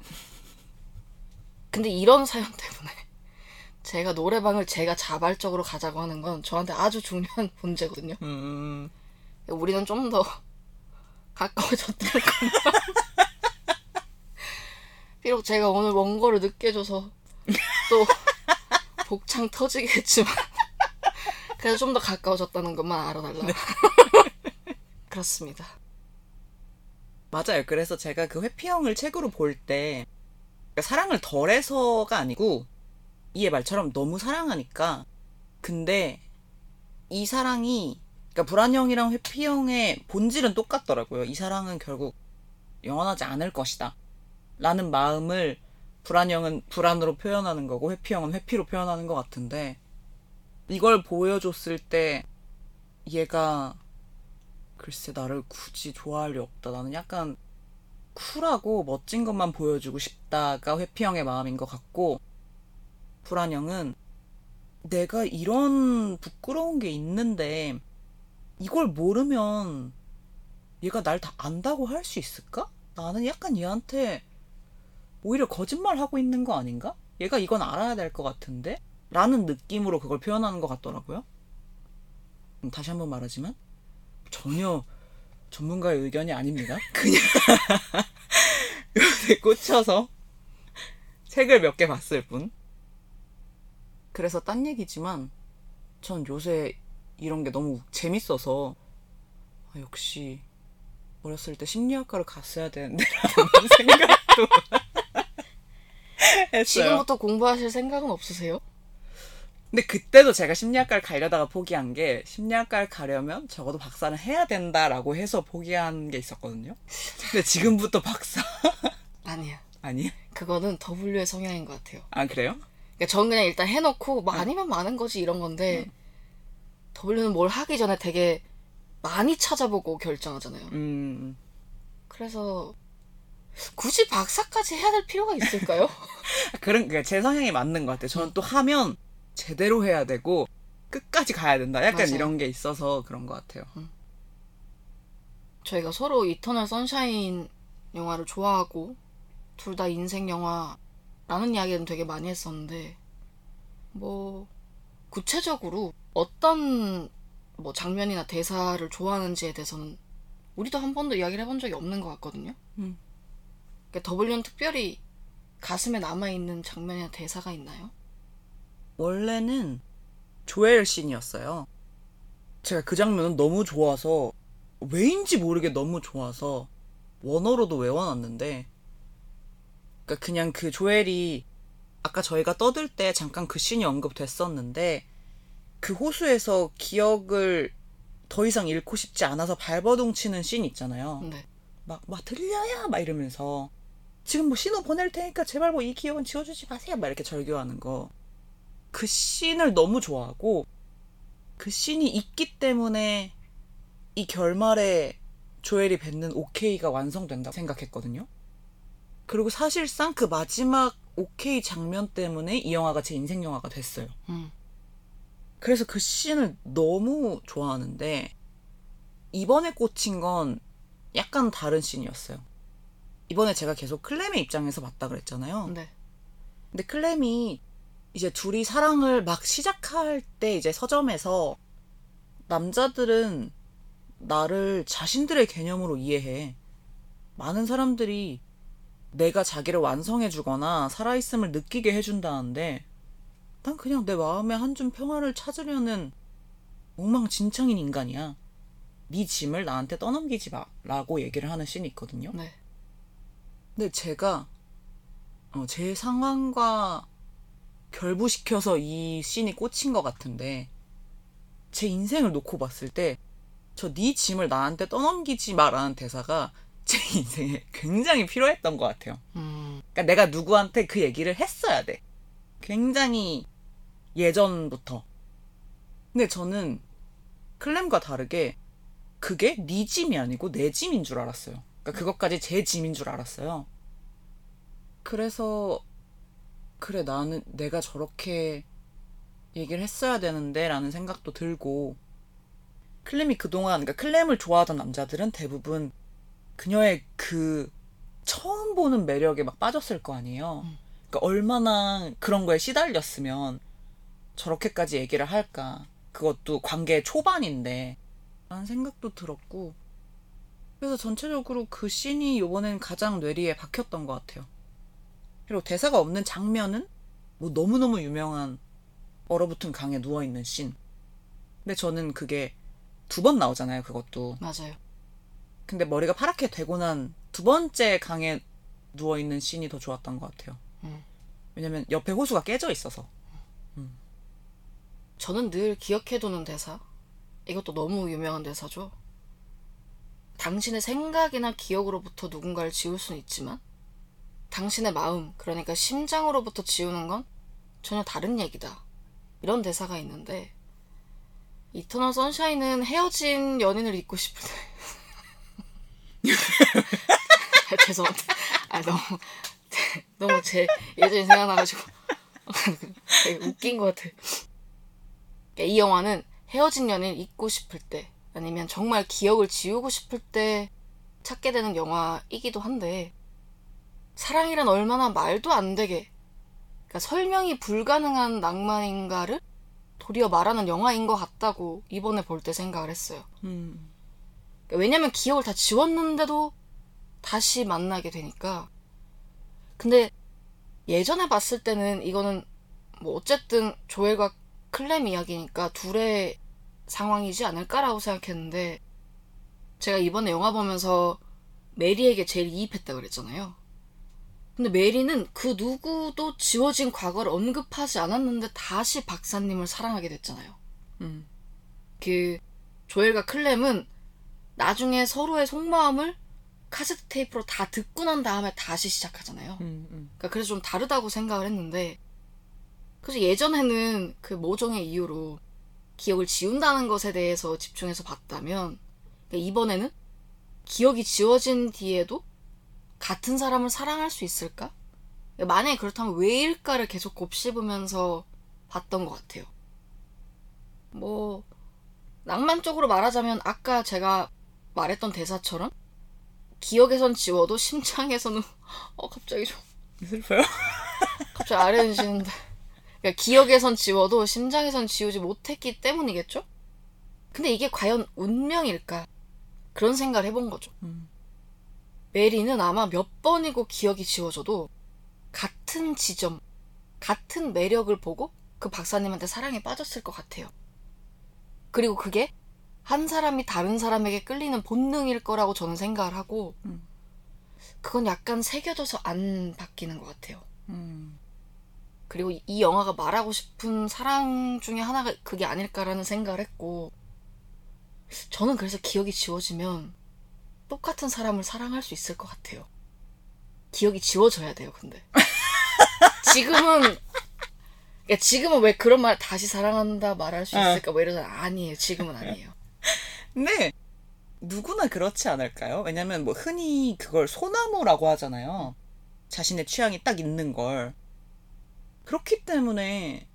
근데 이런 사연 때문에 [LAUGHS] 제가 노래방을 제가 자발적으로 가자고 하는 건 저한테 아주 중요한 [LAUGHS] 문제거든요. 음. 우리는 좀 더 [LAUGHS] 가까워졌다는 건 비록 제가 오늘 원고를 늦게 줘서 또 복창 터지겠지만 그래서 좀 더 가까워졌다는 것만 알아달라. [LAUGHS] 그렇습니다. 맞아요. 그래서 제가 그 회피형을 책으로 볼때 사랑을 덜해서가 아니고 이의 말처럼 너무 사랑하니까 근데 이 사랑이 그러니까 불안형이랑 회피형의 본질은 똑같더라고요. 이 사랑은 결국 영원하지 않을 것이다. 라는 마음을 불안형은 불안으로 표현하는 거고 회피형은 회피로 표현하는 것 같은데 이걸 보여줬을 때 얘가 글쎄 나를 굳이 좋아할 리 없다. 나는 약간 쿨하고 멋진 것만 보여주고 싶다가 회피형의 마음인 것 같고 불안형은 내가 이런 부끄러운 게 있는데 이걸 모르면 얘가 날 다 안다고 할 수 있을까? 나는 약간 얘한테 오히려 거짓말 하고 있는 거 아닌가? 얘가 이건 알아야 될 것 같은데? 라는 느낌으로 그걸 표현하는 것 같더라고요. 음, 다시 한번 말하지만 전혀 전문가의 의견이 아닙니다. [LAUGHS] 그냥 [LAUGHS] 요새 꽂혀서 책을 몇 개 봤을 뿐. 그래서 딴 얘기지만 전 요새 이런 게 너무 재밌어서 아, 역시 어렸을 때 심리학과를 갔어야 되는데 라는 [LAUGHS] 생각도 했어요. 지금부터 공부하실 생각은 없으세요? 근데 그때도 제가 심리학과를 가려다가 포기한 게 심리학과를 가려면 적어도 박사는 해야 된다라고 해서 포기한 게 있었거든요. 근데 지금부터 박사 [LAUGHS] 아니야. 아니? 그거는 W의 성향인 것 같아요. 아 그래요? 그러니까 저는 그냥 일단 해놓고 뭐 아니면 많은 거지 이런 건데 W는 뭘 하기 전에 되게 많이 찾아보고 결정하잖아요. 음 그래서 굳이 박사까지 해야 될 필요가 있을까요? [LAUGHS] 그런 그러니까 제 성향이 맞는 것 같아요. 저는 또 하면 제대로 해야 되고 끝까지 가야 된다. 약간 맞아요. 이런 게 있어서 그런 것 같아요. 저희가 서로 이터널 선샤인 영화를 좋아하고 둘 다 인생 영화라는 이야기는 되게 많이 했었는데 뭐 구체적으로 어떤 뭐 장면이나 대사를 좋아하는지에 대해서는 우리도 한 번도 이야기를 해본 적이 없는 것 같거든요. 음. 그러니까 W는 특별히 가슴에 남아있는 장면이나 대사가 있나요? 원래는 조엘 씬이었어요. 제가 그 장면은 너무 좋아서 왜인지 모르게 너무 좋아서 원어로도 외워놨는데 그러니까 그냥 그 조엘이 아까 저희가 떠들 때 잠깐 그 씬이 언급됐었는데 그 호수에서 기억을 더 이상 잃고 싶지 않아서 발버둥 치는 씬 있잖아요. 네. 막, 막 들려야 막 이러면서 지금 뭐 신호 보낼 테니까 제발 뭐 이 기억은 지워주지 마세요. 막 이렇게 절교하는 거. 그 씬을 너무 좋아하고 그 씬이 있기 때문에 이 결말에 조엘이 뱉는 오케이가 완성된다고 생각했거든요. 그리고 사실상 그 마지막 오케이 장면 때문에 이 영화가 제 인생 영화가 됐어요. 음. 그래서 그 씬을 너무 좋아하는데 이번에 꽂힌 건 약간 다른 씬이었어요. 이번에 제가 계속 클램의 입장에서 봤다 그랬잖아요. 네. 근데 클램이 이제 둘이 사랑을 막 시작할 때 이제 서점에서 남자들은 나를 자신들의 개념으로 이해해. 많은 사람들이 내가 자기를 완성해주거나 살아있음을 느끼게 해준다는데 난 그냥 내 마음에 한줌 평화를 찾으려는 엉망진창인 인간이야. 네 짐을 나한테 떠넘기지 마. 라고 얘기를 하는 씬이 있거든요. 네. 근데 제가 어, 제 상황과 결부시켜서 이 씬이 꽂힌 것 같은데 제 인생을 놓고 봤을 때 저 네 짐을 나한테 떠넘기지 마라는 대사가 제 [LAUGHS] 인생에 굉장히 필요했던 것 같아요. 음. 그러니까 내가 누구한테 그 얘기를 했어야 돼. 굉장히 예전부터. 근데 저는 클램과 다르게 그게 네 짐이 아니고 내 짐인 줄 알았어요. 그러니까 그것까지 제 짐인 줄 알았어요. 그래서 그래 나는 내가 저렇게 얘기를 했어야 되는데 라는 생각도 들고 클램이 그동안 그러니까 클램을 좋아하던 남자들은 대부분 그녀의 그 처음 보는 매력에 막 빠졌을 거 아니에요. 그러니까 얼마나 그런 거에 시달렸으면 저렇게까지 얘기를 할까. 그것도 관계 초반인데 라는 생각도 들었고 그래서 전체적으로 그 씬이 이번엔 가장 뇌리에 박혔던 것 같아요. 그리고 대사가 없는 장면은 뭐 너무너무 유명한 얼어붙은 강에 누워있는 씬. 근데 저는 그게 두 번 나오잖아요, 그것도. 맞아요. 근데 머리가 파랗게 되고 난 두 번째 강에 누워있는 씬이 더 좋았던 것 같아요. 음. 왜냐면 옆에 호수가 깨져 있어서. 저는 늘 기억해두는 대사. 이것도 너무 유명한 대사죠. 당신의 생각이나 기억으로부터 누군가를 지울 수는 있지만, 당신의 마음, 그러니까 심장으로부터 지우는 건 전혀 다른 얘기다. 이런 대사가 있는데, 이터널 선샤인은 헤어진 연인을 잊고 싶을 때. [LAUGHS] 아, 죄송합니다. 아, 너무, 너무 제 예전이 생각나가지고. 웃긴 것 같아. 그러니까 이 영화는 헤어진 연인 잊고 싶을 때 아니면 정말 기억을 지우고 싶을 때 찾게 되는 영화이기도 한데 사랑이란 얼마나 말도 안 되게 그러니까 설명이 불가능한 낭만인가를 도리어 말하는 영화인 것 같다고 이번에 볼 때 생각을 했어요. 음. 그러니까 왜냐면 기억을 다 지웠는데도 다시 만나게 되니까. 근데 예전에 봤을 때는 이거는 뭐 어쨌든 조엘과 클램 이야기니까 둘의 상황이지 않을까라고 생각했는데 제가 이번에 영화 보면서 메리에게 제일 이입했다 그랬잖아요. 근데 메리는 그 누구도 지워진 과거를 언급하지 않았는데 다시 박사님을 사랑하게 됐잖아요. 음. 그 조엘과 클램은 나중에 서로의 속마음을 카세트 테이프로 다 듣고 난 다음에 다시 시작하잖아요. 음, 음. 그러니까 그래서 좀 다르다고 생각을 했는데 그래서 예전에는 그 모종의 이유로 기억을 지운다는 것에 대해서 집중해서 봤다면 그러니까 이번에는 기억이 지워진 뒤에도 같은 사람을 사랑할 수 있을까? 만약에 그렇다면 왜일까를 계속 곱씹으면서 봤던 것 같아요. 뭐 낭만적으로 말하자면 아까 제가 말했던 대사처럼 기억에선 지워도 심장에서는 [LAUGHS] 어 갑자기 좀 슬퍼요? 갑자기 아래는시는데 그러니까 기억에선 지워도 심장에선 지우지 못했기 때문이겠죠? 근데 이게 과연 운명일까? 그런 생각을 해본 거죠. 음. 메리는 아마 몇 번이고 기억이 지워져도 같은 지점, 같은 매력을 보고 그 박사님한테 사랑에 빠졌을 것 같아요. 그리고 그게 한 사람이 다른 사람에게 끌리는 본능일 거라고 저는 생각을 하고, 음. 그건 약간 새겨져서 안 바뀌는 것 같아요. 음. 그리고 이 영화가 말하고 싶은 사랑 중에 하나가 그게 아닐까라는 생각을 했고, 저는 그래서 기억이 지워지면 똑같은 사람을 사랑할 수 있을 것 같아요. 기억이 지워져야 돼요, 근데. [LAUGHS] 지금은, 야, 지금은 왜 그런 말 다시 사랑한다 말할 수 있을까? 뭐 이러잖아. 아니에요. 지금은 아니에요. 근데 누구나 그렇지 않을까요? 왜냐면 뭐 흔히 그걸 소나무라고 하잖아요. 자신의 취향이 딱 있는 걸. 그렇기 때문에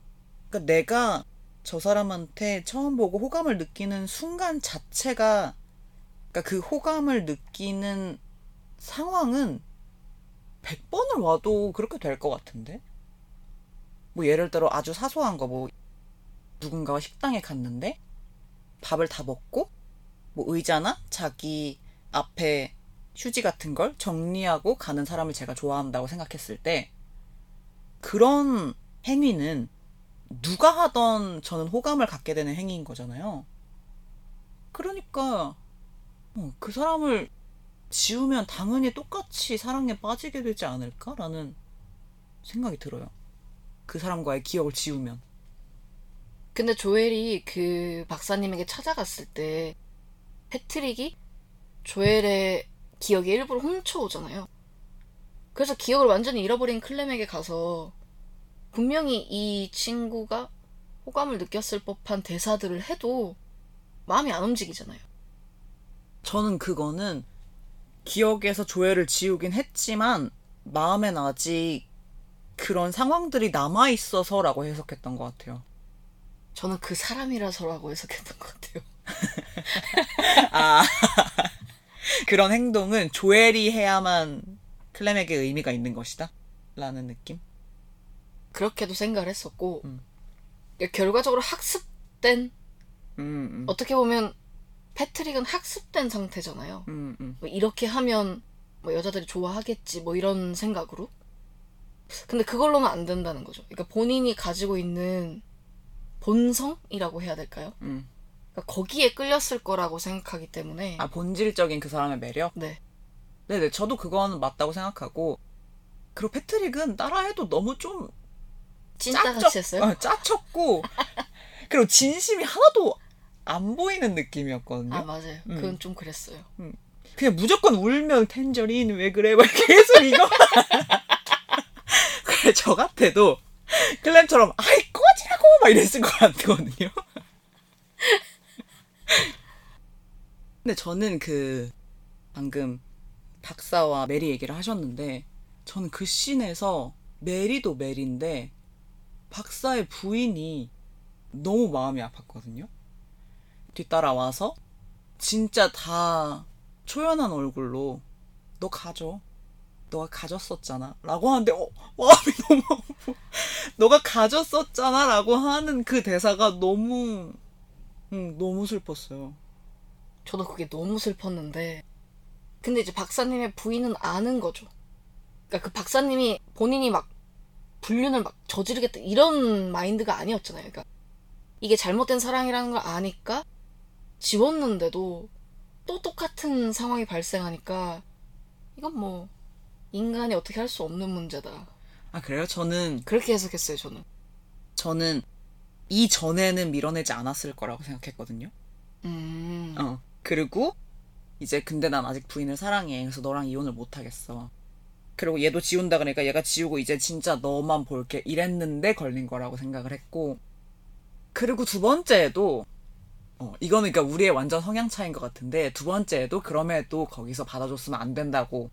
그러니까 내가 저 사람한테 처음 보고 호감을 느끼는 순간 자체가 그러니까 그 호감을 느끼는 상황은 100번을 와도 그렇게 될 것 같은데? 뭐 예를 들어 아주 사소한 거 뭐 누군가와 식당에 갔는데 밥을 다 먹고 뭐 의자나 자기 앞에 휴지 같은 걸 정리하고 가는 사람을 제가 좋아한다고 생각했을 때 그런 행위는 누가 하던 저는 호감을 갖게 되는 행위인 거잖아요. 그러니까 어, 그 사람을 지우면 당연히 똑같이 사랑에 빠지게 되지 않을까라는 생각이 들어요. 그 사람과의 기억을 지우면. 근데 조엘이 그 박사님에게 찾아갔을 때 패트릭이 조엘의 기억이 일부러 훔쳐오잖아요. 그래서 기억을 완전히 잃어버린 클렘에게 가서 분명히 이 친구가 호감을 느꼈을 법한 대사들을 해도 마음이 안 움직이잖아요. 저는 그거는 기억에서 조회를 지우긴 했지만 마음엔 아직 그런 상황들이 남아 있어서라고 해석했던 것 같아요. 저는 그 사람이라서라고 해석했던 것 같아요. [LAUGHS] 아 [LAUGHS] 그런 행동은 조엘이 해야만 클램에게 의미가 있는 것이다. 라는 느낌. 그렇게도 생각을 했었고 음. 결과적으로 학습된 음, 음, 어떻게 보면 패트릭은 학습된 상태잖아요. 음, 음. 뭐 이렇게 하면 뭐 여자들이 좋아하겠지 뭐 이런 생각으로. 근데 그걸로는 안 된다는 거죠. 그러니까 본인이 가지고 있는 본성이라고 해야 될까요? 음. 그러니까 거기에 끌렸을 거라고 생각하기 때문에 아 본질적인 그 사람의 매력. 네 네네 저도 그거는 맞다고 생각하고 그리고 패트릭은 따라해도 너무 좀 찐따같이 했어요. 어, 짜쳤고 [LAUGHS] 그리고 진심이 하나도 안 보이는 느낌이었거든요. 아 맞아요. 음. 그건 좀 그랬어요. 그냥 무조건 울면 텐저린 왜 그래 막 계속 이거 [LAUGHS] 그래 저 같아도 클램처럼 아이 꺼지라고 막 이랬을 것 같거든요 [LAUGHS] 근데 저는 그 방금 박사와 메리 얘기를 하셨는데 저는 그 씬에서 메리도 메리인데 박사의 부인이 너무 마음이 아팠거든요 뒤따라와서 진짜 다 초연한 얼굴로 너 가져. 너가 가졌었잖아. 라고 하는데 어, 마음이 [LAUGHS] 너무. 너가 가졌었잖아. 라고 하는 그 대사가 너무 응, 너무 슬펐어요. 저도 그게 너무 슬펐는데 근데 이제 박사님의 부인은 아는 거죠. 그러니까 그 박사님이 본인이 막 불륜을 막 저지르겠다 이런 마인드가 아니었잖아요. 그러니까 이게 잘못된 사랑이라는 걸 아니까 지웠는데도 또 똑같은 상황이 발생하니까 이건 뭐 인간이 어떻게 할 수 없는 문제다. 아 그래요? 저는 그렇게 해석했어요, 저는. 저는 이 전에는 밀어내지 않았을 거라고 생각했거든요. 음. 어. 그리고 이제 근데 난 아직 부인을 사랑해. 그래서 너랑 이혼을 못 하겠어. 그리고 얘도 지운다 그러니까 얘가 지우고 이제 진짜 너만 볼게 이랬는데 걸린 거라고 생각을 했고 그리고 두 번째에도 어, 이거는 그러니까 우리의 완전 성향 차이인 것 같은데 두 번째에도 그럼에도 거기서 받아줬으면 안 된다고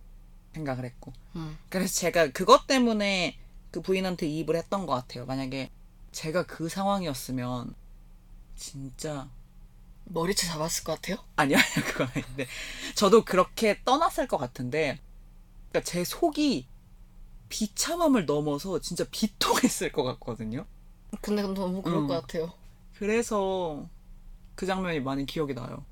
생각을 했고 음. 그래서 제가 그것 때문에 그 부인한테 이입을 했던 것 같아요. 만약에 제가 그 상황이었으면 진짜 머리채 잡았을 것 같아요? 아니요, 아니요, 그건 아닌데. 저도 그렇게 떠났을 것 같은데, 그러니까 제 속이 비참함을 넘어서 진짜 비통했을 것 같거든요. 근데 너무 그럴 음. 것 같아요. 그래서 그 장면이 많이 기억이 나요.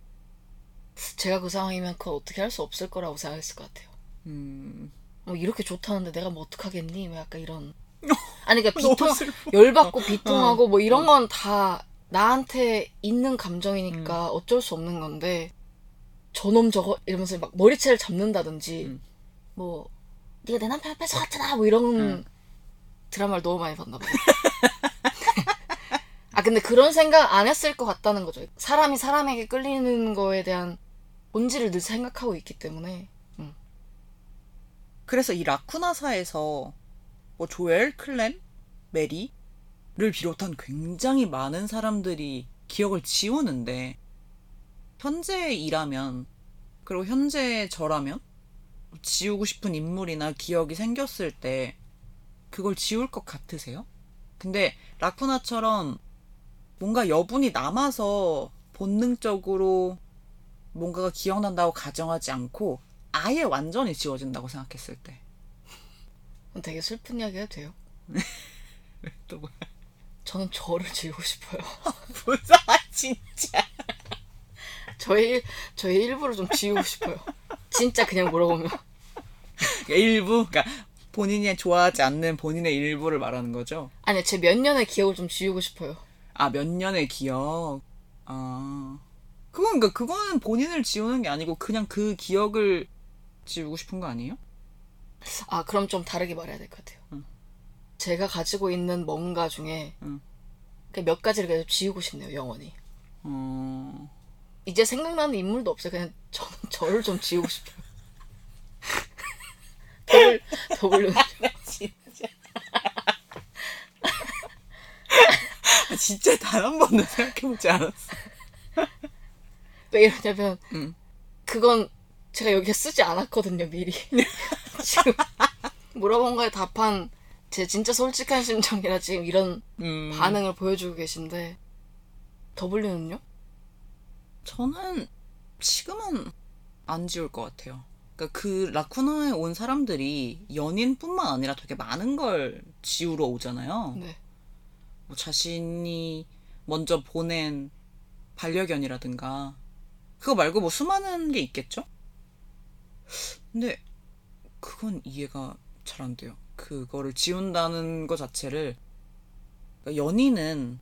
제가 그 상황이면 그건 어떻게 할 수 없을 거라고 생각했을 것 같아요. 음. 뭐 이렇게 좋다는데 내가 뭐 어떡하겠니? 뭐 약간 이런. [LAUGHS] 아니 그러니까 비통. 열받고 비통하고 뭐 이런 건 다 나한테 있는 감정이니까 음. 어쩔 수 없는 건데 저놈 저거 이러면서 막 머리채를 잡는다든지 음. 뭐 네가 내 남편 뺏어갔잖아 뭐 이런 음. 드라마를 너무 많이 봤나 봐요. [LAUGHS] 아 근데 그런 생각 안 했을 것 같다는 거죠. 사람이 사람에게 끌리는 거에 대한 본질을 늘 생각하고 있기 때문에 그래서 이 라쿠나사에서 뭐 조엘, 클램, 메리를 비롯한 굉장히 많은 사람들이 기억을 지우는데 현재 이라면 그리고 현재 저라면 지우고 싶은 인물이나 기억이 생겼을 때 그걸 지울 것 같으세요? 근데 라쿠나처럼 뭔가 여분이 남아서 본능적으로 뭔가가 기억난다고 가정하지 않고 아예 완전히 지워진다고 생각했을 때. 되게 슬픈 이야기 해도 돼요. [LAUGHS] 또 뭐야? 저는 저를 지우고 싶어요. [LAUGHS] 무사 진짜. [LAUGHS] 저의 일- 저의 일부를 좀 지우고 싶어요. 진짜 그냥 물어보면 일부, 그러니까 본인이 좋아하지 않는 본인의 일부를 말하는 거죠. 아니 제 몇 년의 기억을 좀 지우고 싶어요. 아, 몇 년의 기억. 아, 그건 그러니까 그거는 본인을 지우는 게 아니고 그냥 그 기억을 지우고 싶은 거 아니에요? 아 그럼 좀 다르게 말해야 될 것 같아요. 응. 제가 가지고 있는 뭔가 중에 응. 그몇 가지를 계속 지우고 싶네요. 영원히. 어, 이제 생각나는 인물도 없어요. 그냥 저는 저를 좀 지우고 싶어요. [LAUGHS] 더블 더블. [LAUGHS] 진 [LAUGHS] 짜 단 한 번도 생각해보지 않았어. [LAUGHS] 왜 이러냐면 응. 그건 제가 여기에 쓰지 않았거든요 미리 [LAUGHS] 지금 물어본 거에 답한 제 진짜 솔직한 심정이라 지금 이런 음, 반응을 보여주고 계신데 W는요? 저는 지금은 안 지울 것 같아요. 그러니까 그 라쿠나에 온 사람들이 연인뿐만 아니라 되게 많은 걸 지우러 오잖아요. 네. 뭐 자신이 먼저 보낸 반려견이라든가 그거 말고 뭐 수많은 게 있겠죠? 근데 그건 이해가 잘 안 돼요. 그거를 지운다는 것 자체를 그러니까 연인은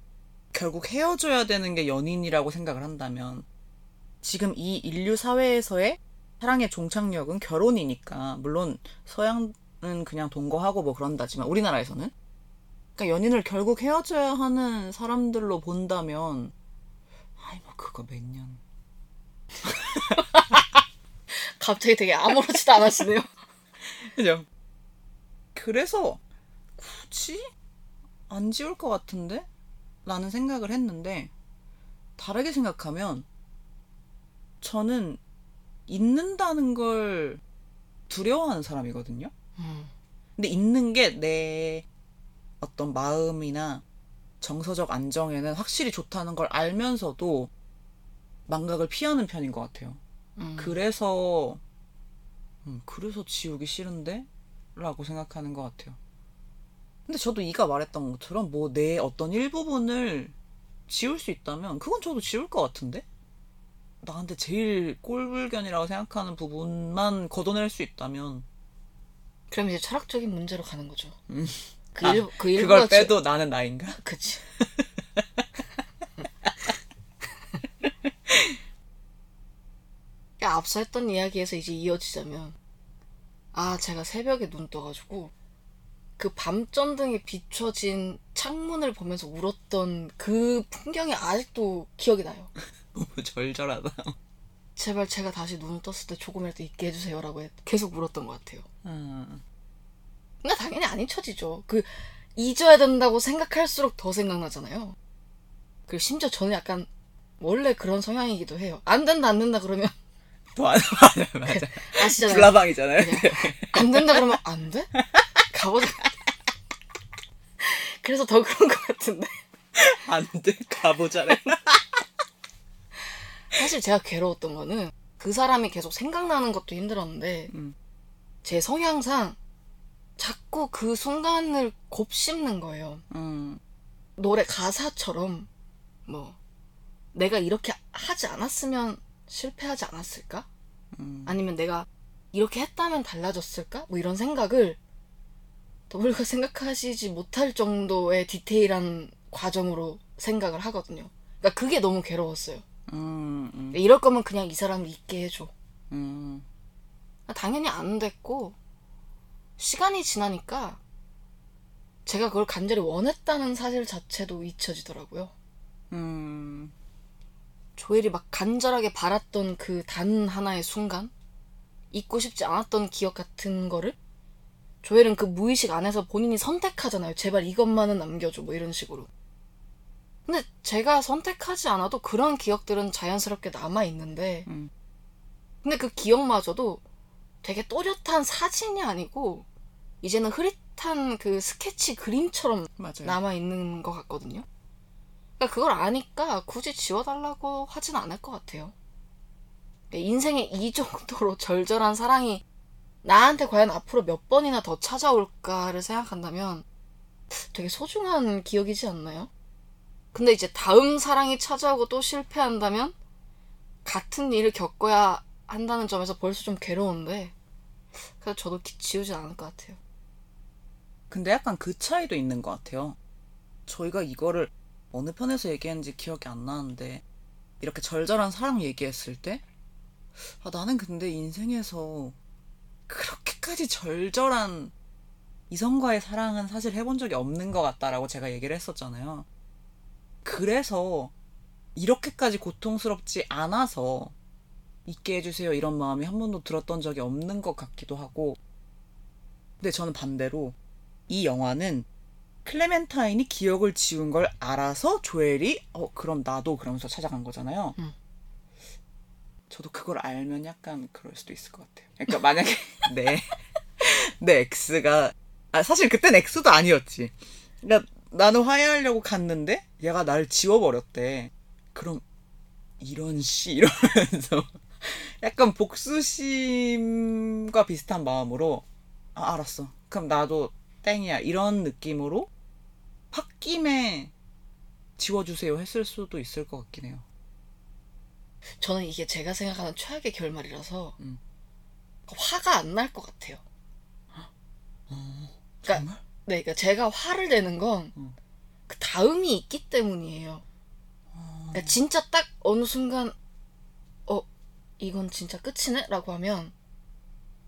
결국 헤어져야 되는 게 연인이라고 생각을 한다면 지금 이 인류 사회에서의 사랑의 종착역은 결혼이니까 물론 서양은 그냥 동거하고 뭐 그런다지만 우리나라에서는 그러니까 연인을 결국 헤어져야 하는 사람들로 본다면 아이 뭐 그거 몇 년. [LAUGHS] 갑자기 되게 아무렇지도 않으시네요. [LAUGHS] 그죠? 그래서 굳이 안 지울 것 같은데? 라는 생각을 했는데 다르게 생각하면 저는 잊는다는 걸 두려워하는 사람이거든요. 음. 근데 잊는 게 내 어떤 마음이나 정서적 안정에는 확실히 좋다는 걸 알면서도 망각을 피하는 편인 것 같아요. 음. 그래서 음, 그래서 지우기 싫은데? 라고 생각하는 것 같아요. 근데 저도 이가 말했던 것처럼 뭐 내 어떤 일부분을 지울 수 있다면 그건 저도 지울 것 같은데? 나한테 제일 꼴불견이라고 생각하는 부분만 걷어낼 수 있다면 그럼 이제 철학적인 문제로 가는 거죠. 음. 그, 아, 일, 그 일부가 그걸 빼도 나는 나인가? 지- 그치. [LAUGHS] 야, 앞서 했던 이야기에서 이제 이어지자면 아 제가 새벽에 눈 떠가지고 그 밤전등에 비춰진 창문을 보면서 울었던 그 풍경이 아직도 기억이 나요. [LAUGHS] 너무 절절하다. 제발 제가 다시 눈을 떴을 때 조금이라도 있게 해주세요라고 해- 계속 울었던 것 같아요. 음, 근데 당연히 안 잊혀지죠. 그 잊어야 된다고 생각할수록 더 생각나잖아요. 그리고 심지어 저는 약간 원래 그런 성향이기도 해요. 안 된다 안 된다 그러면 더안 맞아 맞아. 아시잖아요. 불나방이잖아요. 그냥 안 된다 그러면 안 돼? 가보자. [LAUGHS] 그래서 더 그런 것 같은데. 안 돼 가보자래. [LAUGHS] 사실 제가 괴로웠던 거는 그 사람이 계속 생각나는 것도 힘들었는데 음. 제 성향상 자꾸 그 순간을 곱씹는 거예요. 음, 노래 가사처럼 뭐 내가 이렇게 하지 않았으면 실패하지 않았을까? 음. 아니면 내가 이렇게 했다면 달라졌을까? 뭐 이런 생각을 더블유가 생각하시지 못할 정도의 디테일한 과정으로 생각을 하거든요. 그러니까 그게 너무 괴로웠어요. 음, 음, 이럴 거면 그냥 이 사람을 있게 해줘. 음. 당연히 안 됐고 시간이 지나니까 제가 그걸 간절히 원했다는 사실 자체도 잊혀지더라고요. 음. 조엘이 막 간절하게 바랐던 그 단 하나의 순간 잊고 싶지 않았던 기억 같은 거를 조엘은 그 무의식 안에서 본인이 선택하잖아요. 제발 이것만은 남겨줘. 뭐 이런 식으로. 근데 제가 선택하지 않아도 그런 기억들은 자연스럽게 남아있는데 음. 근데 그 기억마저도 되게 또렷한 사진이 아니고 이제는 흐릿한 그 스케치 그림처럼 맞아요. 남아 있는 것 같거든요. 그러니까 그걸 아니까 굳이 지워달라고 하진 않을 것 같아요. 그러니까 인생에 이 정도로 [LAUGHS] 절절한 사랑이 나한테 과연 앞으로 몇 번이나 더 찾아올까를 생각한다면 되게 소중한 기억이지 않나요? 근데 이제 다음 사랑이 찾아오고 또 실패한다면 같은 일을 겪어야 한다는 점에서 벌써 좀 괴로운데 그래서 저도 기- 지우진 않을 것 같아요. 근데 약간 그 차이도 있는 것 같아요. 저희가 이거를 어느 편에서 얘기했는지 기억이 안 나는데 이렇게 절절한 사랑 얘기했을 때 아, 나는 근데 인생에서 그렇게까지 절절한 이성과의 사랑은 사실 해본 적이 없는 것 같다라고 제가 얘기를 했었잖아요. 그래서 이렇게까지 고통스럽지 않아서 있게 해주세요 이런 마음이 한 번도 들었던 적이 없는 것 같기도 하고 근데 저는 반대로 이 영화는 클레멘타인이 기억을 지운 걸 알아서 조엘이 어 그럼 나도 그러면서 찾아간 거잖아요. 음. 저도 그걸 알면 약간 그럴 수도 있을 것 같아요. 그러니까 만약에 내, [LAUGHS] 내 [LAUGHS] X가 아 사실 그땐 X도 아니었지. 그러니까 나는 화해하려고 갔는데 얘가 나를 지워버렸대. 그럼 이런 씨 이러면서 약간 복수심과 비슷한 마음으로 아, 알았어. 그럼 나도 땡이야. 이런 느낌으로 홧김에 지워주세요 했을 수도 있을 것 같긴 해요. 저는 이게 제가 생각하는 최악의 결말이라서 음. 화가 안 날 것 같아요. 그러니까 정말? 네, 그러니까 제가 화를 내는 건 음. 그 다음이 있기 때문이에요. 그러니까 진짜 딱 어느 순간 어 이건 진짜 끝이네 라고 하면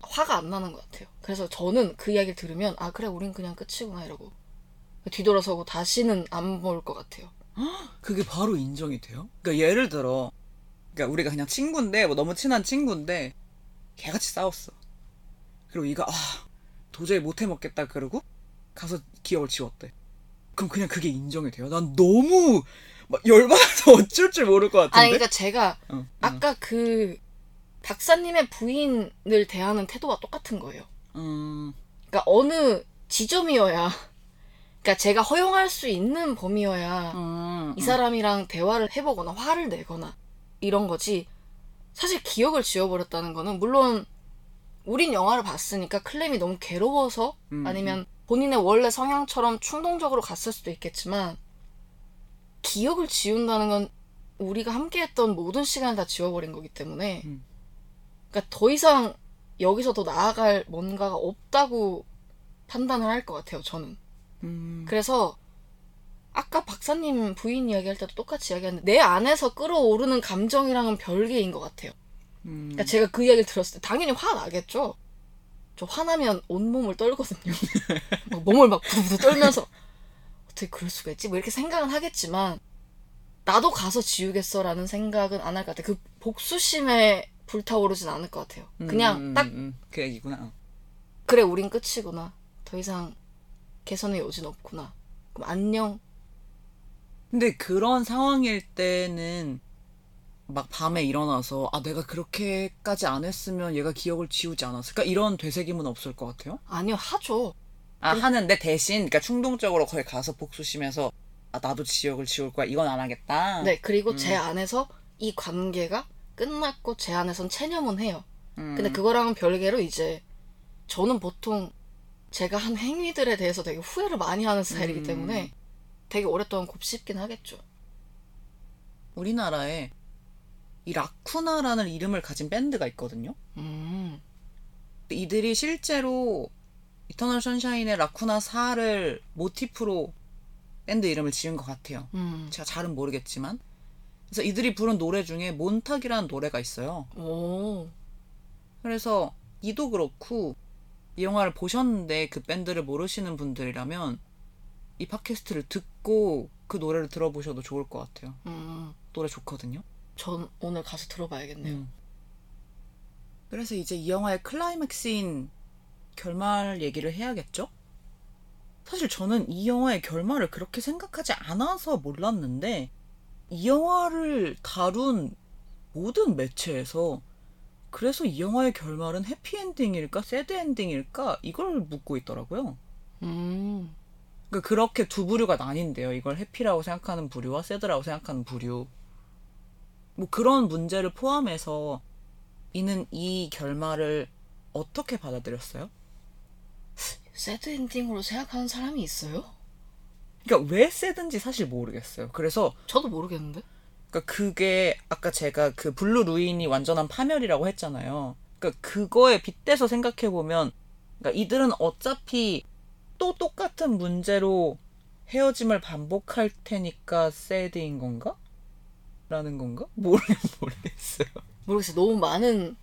화가 안 나는 것 같아요. 그래서 저는 그 이야기를 들으면 아 그래 우린 그냥 끝이구나 이러고 뒤돌아서고 다시는 안 볼 것 같아요. [GASPS] 그게 바로 인정이 돼요? 그러니까 예를 들어, 그러니까 우리가 그냥 친구인데, 뭐 너무 친한 친구인데, 개같이 싸웠어. 그리고 이가, 아, 도저히 못 해먹겠다, 그러고, 가서 기억을 지웠대. 그럼 그냥 그게 인정이 돼요? 난 너무, 막 열받아서 [LAUGHS] 어쩔 줄 모를 것 같은데? 아니 그러니까 제가 응, 응. 아까 그 박사님의 부인을 대하는 태도와 똑같은 거예요. 음, 그러니까 어느 지점이어야 그러니까 제가 허용할 수 있는 범위여야 음, 이 사람이랑 대화를 해보거나 화를 내거나 이런 거지 사실 기억을 지워버렸다는 거는 물론 우린 영화를 봤으니까 클램이 너무 괴로워서 음, 아니면 본인의 원래 성향처럼 충동적으로 갔을 수도 있겠지만 기억을 지운다는 건 우리가 함께했던 모든 시간을 다 지워버린 거기 때문에 음. 그러니까 더 이상 여기서 더 나아갈 뭔가가 없다고 판단을 할 것 같아요 저는 음, 그래서 아까 박사님 부인 이야기할 때도 똑같이 이야기하는데 내 안에서 끌어오르는 감정이랑은 별개인 것 같아요 음, 그러니까 제가 그 이야기를 들었을 때 당연히 화 나겠죠. 저 화나면 온몸을 떨거든요. [LAUGHS] 막 몸을 막 부들부들 떨면서 어떻게 그럴 수가 있지? 뭐 이렇게 생각은 하겠지만 나도 가서 지우겠어라는 생각은 안 할 것 같아요. 그 복수심에 불타오르진 않을 것 같아요. 그냥 음, 딱 음, 음, 그 얘기구나. 어. 그래 우린 끝이구나. 더 이상 개선의 여진 없구나. 그럼 안녕. 근데 그런 상황일 때는 막 밤에 일어나서 아 내가 그렇게까지 안 했으면 얘가 기억을 지우지 않았을까 이런 되새김은 없을 것 같아요. 아니요 하죠. 아 하는데 대신 그러니까 충동적으로 거기 가서 복수심에서 아 나도 지역을 지울 거야 이건 안 하겠다. 네 그리고 음. 제 안에서 이 관계가 끝났고 제 안에선 체념은 해요. 음, 근데 그거랑은 별개로 이제 저는 보통 제가 한 행위들에 대해서 되게 후회를 많이 하는 스타일이기 음. 때문에 되게 오랫동안 곱씹긴 하겠죠. 우리나라에 이 라쿠나라는 이름을 가진 밴드가 있거든요. 음. 이들이 실제로 이터널 선샤인의 라쿠나 4를 모티프로 밴드 이름을 지은 것 같아요. 음. 제가 잘은 모르겠지만. 그래서 이들이 부른 노래 중에 몬탁이라는 노래가 있어요. 오. 그래서 이도 그렇고 이 영화를 보셨는데 그 밴드를 모르시는 분들이라면 이 팟캐스트를 듣고 그 노래를 들어보셔도 좋을 것 같아요. 음. 노래 좋거든요. 전 오늘 가서 들어봐야겠네요. 음. 그래서 이제 이 영화의 클라이맥스인 결말 얘기를 해야겠죠? 사실 저는 이 영화의 결말을 그렇게 생각하지 않아서 몰랐는데 이 영화를 다룬 모든 매체에서 그래서 이 영화의 결말은 해피엔딩일까 새드엔딩일까 이걸 묻고 있더라고요. 음. 그러니까 그렇게 두 부류가 나뉜대요. 이걸 해피라고 생각하는 부류와 새드라고 생각하는 부류. 뭐 그런 문제를 포함해서 이는 이 결말을 어떻게 받아들였어요? 새드 엔딩으로 생각하는 사람이 있어요? 그러니까 왜 sad인지 사실 모르겠어요. 그래서 저도 모르겠는데. 그러니까 그게 아까 제가 그 Blue Ruin이 완전한 파멸이라고 했잖아요. 그러니까 그거에 빗대서 생각해 보면 그러니까 이들은 어차피 또 똑같은 문제로 헤어짐을 반복할 테니까 sad인 건가? 라는 건가? [LAUGHS] 모르 모르겠어요. 모르겠어요. 너무 많은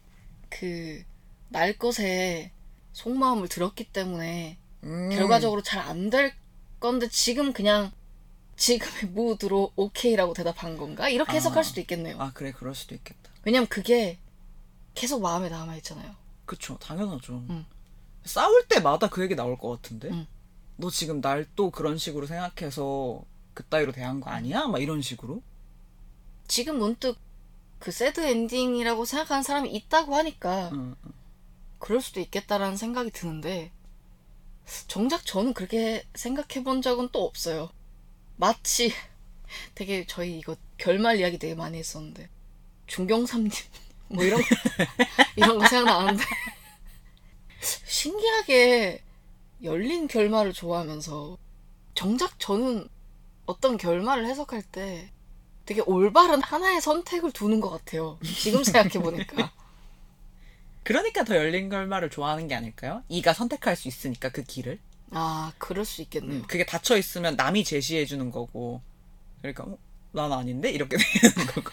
그 날 것에 속마음을 들었기 때문에 음. 결과적으로 잘 안 될 건데 지금 그냥 지금의 무드로 오케이라고 대답한 건가? 이렇게 아. 해석할 수도 있겠네요. 아 그래 그럴 수도 있겠다. 왜냐면 그게 계속 마음에 남아 있잖아요. 그쵸 당연하죠. 응. 싸울 때마다 그 얘기 나올 것 같은데. 응. 너 지금 날 또 그런 식으로 생각해서 그따위로 대한 거 아니야? 막 이런 식으로. 지금 문득 그 새드 엔딩이라고 생각하는 사람이 있다고 하니까. 그럴 수도 있겠다라는 생각이 드는데 정작 저는 그렇게 생각해 본 적은 또 없어요. 마치 [LAUGHS] 되게 저희 이거 결말 이야기 되게 많이 했었는데 중경삼님 [LAUGHS] 뭐 이런 거, [LAUGHS] 이런 거 생각나는데 신기하게 열린 결말을 좋아하면서 정작 저는 어떤 결말을 해석할 때 되게 올바른 하나의 선택을 두는 것 같아요. 지금 생각해 보니까. [LAUGHS] 그러니까 더 열린 결말을 좋아하는 게 아닐까요? 이가 선택할 수 있으니까 그 길을. 아 그럴 수 있겠네요. 음, 그게 닫혀 있으면 남이 제시해 주는 거고. 그러니까 어, 난 아닌데 이렇게 되는 [LAUGHS] 거고.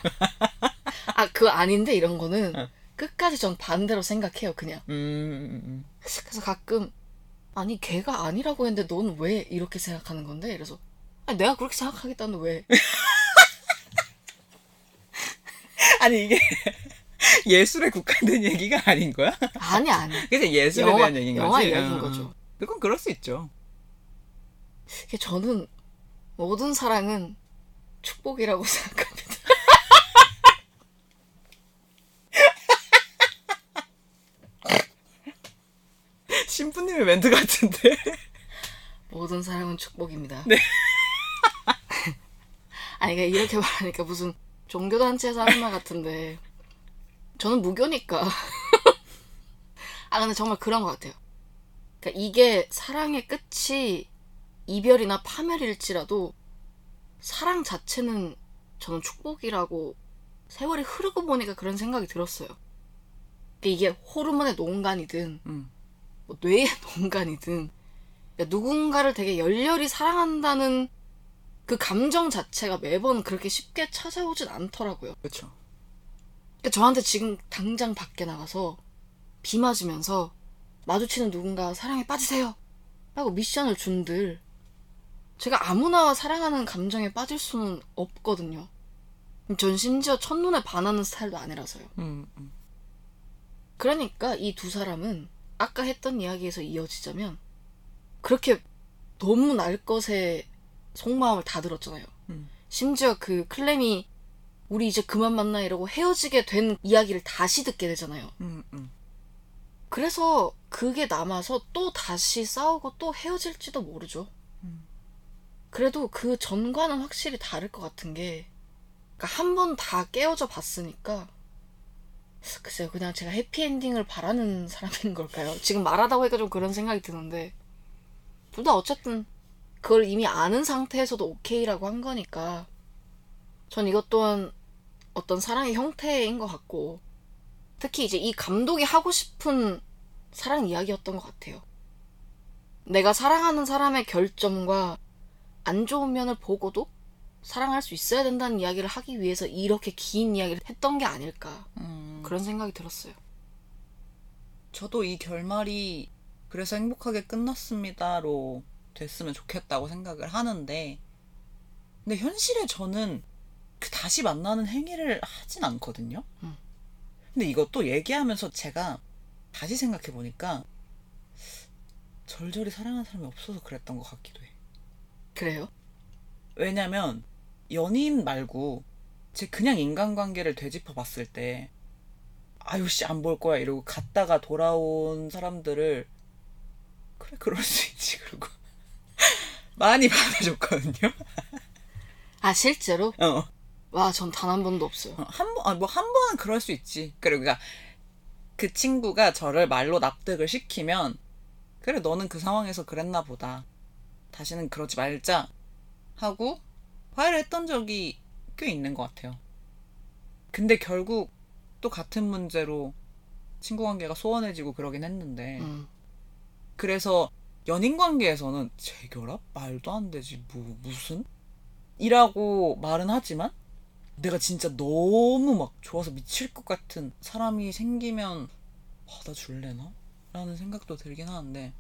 아, 그 아닌데 이런 거는 어. 끝까지 전 반대로 생각해요, 그냥. 음, 음, 음. 그래서 가끔 아니 걔가 아니라고 했는데 넌 왜 이렇게 생각하는 건데? 이래서 아니 내가 그렇게 생각하겠다는데 왜? [LAUGHS] 아니 이게 [LAUGHS] 예술에 국한된 얘기가 아닌 거야? 아니 아니. [LAUGHS] 그치 예술에 영화 대한 얘기인 거지. 영화 이야기인 응, 거죠. 응. 그건 그럴 수 있죠. 저는 모든 사랑은 축복이라고 [LAUGHS] 생각합니다. 신부님의 멘트 같은데. 모든 사랑은 축복입니다. 네. 아니 그러니까 이렇게 말하니까 무슨 종교단체에서 하는 말 같은데 저는 무교니까. [LAUGHS] 아 근데 정말 그런 것 같아요. 그러니까 이게 사랑의 끝이 이별이나 파멸일지라도 사랑 자체는 저는 축복이라고 세월이 흐르고 보니까 그런 생각이 들었어요. 그러니까 이게 호르몬의 농간이든 음. 뭐 뇌의 [LAUGHS] 농간이든 그러니까 누군가를 되게 열렬히 사랑한다는 그 감정 자체가 매번 그렇게 쉽게 찾아오진 않더라고요. 그렇죠. 그러니까 저한테 지금 당장 밖에 나가서 비 맞으면서 마주치는 누군가 사랑에 빠지세요. 라고 미션을 준들 제가 아무나 사랑하는 감정에 빠질 수는 없거든요. 전 심지어 첫눈에 반하는 스타일도 아니라서요. 음, 음. 그러니까 이 두 사람은 아까 했던 이야기에서 이어지자면 그렇게 너무 날 것에 속마음을 다 들었잖아요. 음. 심지어 그 클램이 우리 이제 그만 만나 이러고 헤어지게 된 이야기를 다시 듣게 되잖아요. 음, 음. 그래서 그게 남아서 또 다시 싸우고 또 헤어질지도 모르죠. 음. 그래도 그 전과는 확실히 다를 것 같은 게, 그러니까 한 번 다 깨어져 봤으니까, 글쎄요, 그냥 제가 해피엔딩을 바라는 사람인 걸까요? 지금 말하다 보니까 좀 그런 생각이 드는데, 둘 다 어쨌든 그걸 이미 아는 상태에서도 오케이라고 한 거니까, 전 이것 또한 어떤 사랑의 형태인 것 같고, 특히 이제 이 감독이 하고 싶은 사랑 이야기였던 것 같아요. 내가 사랑하는 사람의 결점과 안 좋은 면을 보고도 사랑할 수 있어야 된다는 이야기를 하기 위해서 이렇게 긴 이야기를 했던 게 아닐까. 음, 그런 생각이 들었어요. 저도 이 결말이 그래서 행복하게 끝났습니다로 됐으면 좋겠다고 생각을 하는데, 근데 현실에 저는 그 다시 만나는 행위를 하진 않거든요. 음. 근데 이것도 얘기하면서 제가 다시 생각해 보니까 절절히 사랑하는 사람이 없어서 그랬던 것 같기도 해. 그래요? 왜냐면 연인 말고 제 그냥 인간관계를 되짚어 봤을 때 아유 씨 안 볼 거야 이러고 갔다가 돌아온 사람들을 그래 그럴 수 있지 그러고 많이 받아줬거든요. 아, 실제로? 어. 와, 전 단 한 번도 없어요. 한 번, 아, 뭐, 한 번은 그럴 수 있지. 그러니까, 그 친구가 저를 말로 납득을 시키면, 그래, 너는 그 상황에서 그랬나 보다. 다시는 그러지 말자. 하고, 화해를 했던 적이 꽤 있는 것 같아요. 근데 결국, 또 같은 문제로 친구 관계가 소원해지고 그러긴 했는데, 음. 그래서 연인 관계에서는 재결합? 말도 안 되지. 뭐, 무슨? 이라고 말은 하지만 내가 진짜 너무 막 좋아서 미칠 것 같은 사람이 생기면 받아줄래나? 라는 생각도 들긴 하는데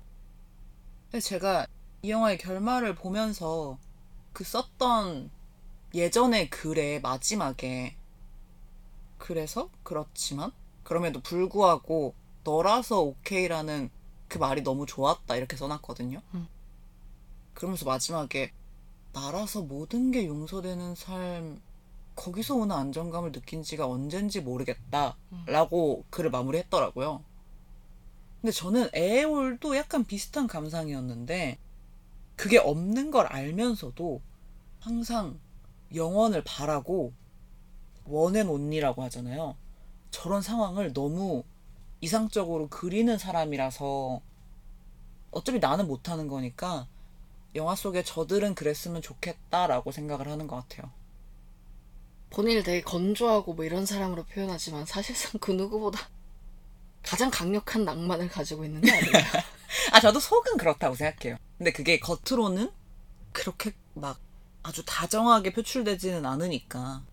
제가 이 영화의 결말을 보면서 그 썼던 예전의 글의 마지막에 그래서 그렇지만 그럼에도 불구하고 너라서 오케이라는 그 말이 너무 좋았다 이렇게 써놨거든요. 음. 그러면서 마지막에 나라서 모든 게 용서되는 삶 거기서 오는 안정감을 느낀 지가 언젠지 모르겠다 라고 글을 마무리했더라고요. 근데 저는 에어올도 약간 비슷한 감상이었는데 그게 없는 걸 알면서도 항상 영원을 바라고 one and only라고 하잖아요. 저런 상황을 너무 이상적으로 그리는 사람이라서 어차피 나는 못하는 거니까 영화 속에 저들은 그랬으면 좋겠다라고 생각을 하는 것 같아요. 본인을 되게 건조하고 뭐 이런 사람으로 표현하지만 사실상 그 누구보다 가장 강력한 낭만을 가지고 있는 게 아닌가. [LAUGHS] 아, 저도 속은 그렇다고 생각해요. 근데 그게 겉으로는 그렇게 막 아주 다정하게 표출되지는 않으니까.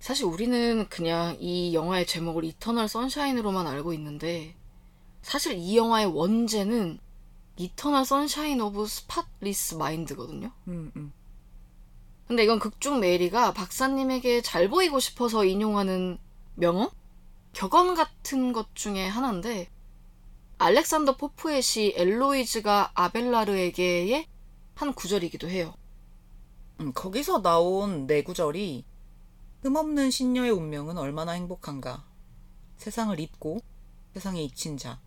사실 우리는 그냥 이 영화의 제목을 이터널 선샤인으로만 알고 있는데 사실 이 영화의 원제는 Eternal Sunshine of Spotless Mind거든요. 음, 음. 근데 이건 극중 메리가 박사님에게 잘 보이고 싶어서 인용하는 명언? 격언 같은 것 중에 하나인데 알렉산더 포프의 시 엘로이즈가 아벨라르에게의 한 구절이기도 해요. 음, 거기서 나온 네 구절이 흠없는 신녀의 운명은 얼마나 행복한가. 세상을 잊고 세상에 잊힌 자.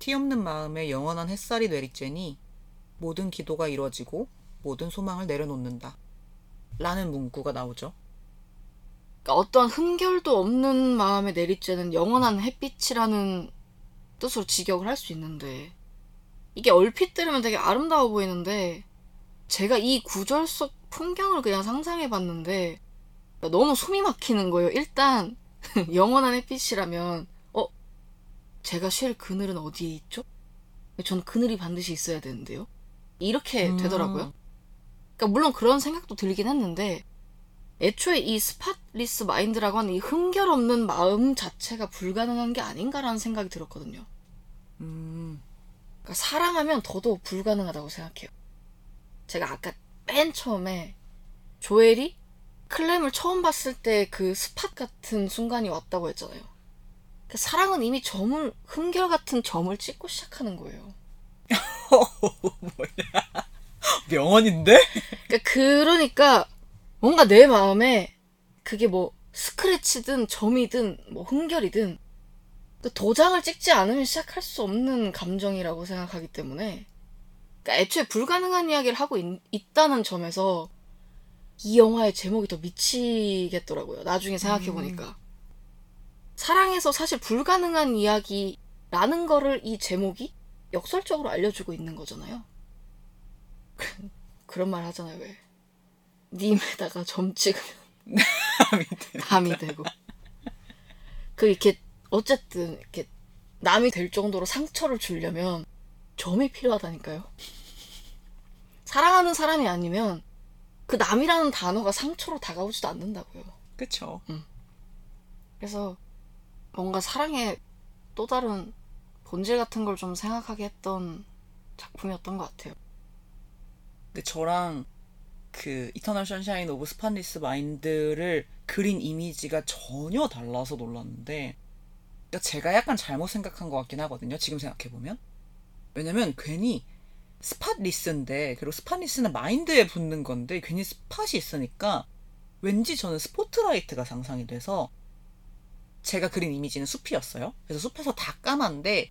티 없는 마음에 영원한 햇살이 내리쬐니 모든 기도가 이루어지고 모든 소망을 내려놓는다. 라는 문구가 나오죠. 그러니까 어떠한 흠결도 없는 마음에 내리쬐는 영원한 햇빛이라는 뜻으로 직역을 할 수 있는데 이게 얼핏 들으면 되게 아름다워 보이는데 제가 이 구절 속 풍경을 그냥 상상해 봤는데 너무 숨이 막히는 거예요. 일단 [LAUGHS] 영원한 햇빛이라면 어 제가 쉴 그늘은 어디에 있죠? 전 그늘이 반드시 있어야 되는데요. 이렇게 음. 되더라고요. 그러니까 물론 그런 생각도 들긴 했는데 애초에 이 spotless mind라고 하는 이 흠결 없는 마음 자체가 불가능한 게 아닌가라는 생각이 들었거든요. 음, 그러니까 사랑하면 더더욱 불가능하다고 생각해요. 제가 아까 맨 처음에 조엘이 클램을 처음 봤을 때 그 스팟 같은 순간이 왔다고 했잖아요. 그 사랑은 이미 점을 흠결 같은 점을 찍고 시작하는 거예요. [LAUGHS] 뭐야. 명언인데? 그러니까, 그러니까 뭔가 내 마음에 그게 뭐 스크래치든 점이든 뭐 흠결이든 그 도장을 찍지 않으면 시작할 수 없는 감정이라고 생각하기 때문에 그러니까 애초에 불가능한 이야기를 하고 있, 다는 점에서 이 영화의 제목이 더 미치겠더라고요. 나중에 생각해 보니까 사랑에서 사실 불가능한 이야기라는 거를 이 제목이 역설적으로 알려주고 있는 거잖아요. [LAUGHS] 그런 말 하잖아요, 왜? 님에다가 점 찍으면. [LAUGHS] 남이 되고. 그 이렇게 어쨌든 이렇게 남이 될 정도로 상처를 주려면 점이 필요하다니까요. 사랑하는 사람이 아니면 그 남이라는 단어가 상처로 다가오지도 않는다고요. 그쵸. 그래서 뭔가 사랑의 또 다른 본질 같은 걸 좀 생각하게 했던 작품이었던 것 같아요. 근데 저랑 그 Eternal Sunshine of Spotless Mind를 그린 이미지가 전혀 달라서 놀랐는데 그러니까 제가 약간 잘못 생각한 것 같긴 하거든요. 지금 생각해보면. 왜냐면 괜히 spotless인데 그리고 spotless는 마인드에 붙는 건데 괜히 spot이 있으니까 왠지 저는 스포트라이트가 상상이 돼서 제가 그린 이미지는 숲이었어요. 그래서 숲에서 다 까만데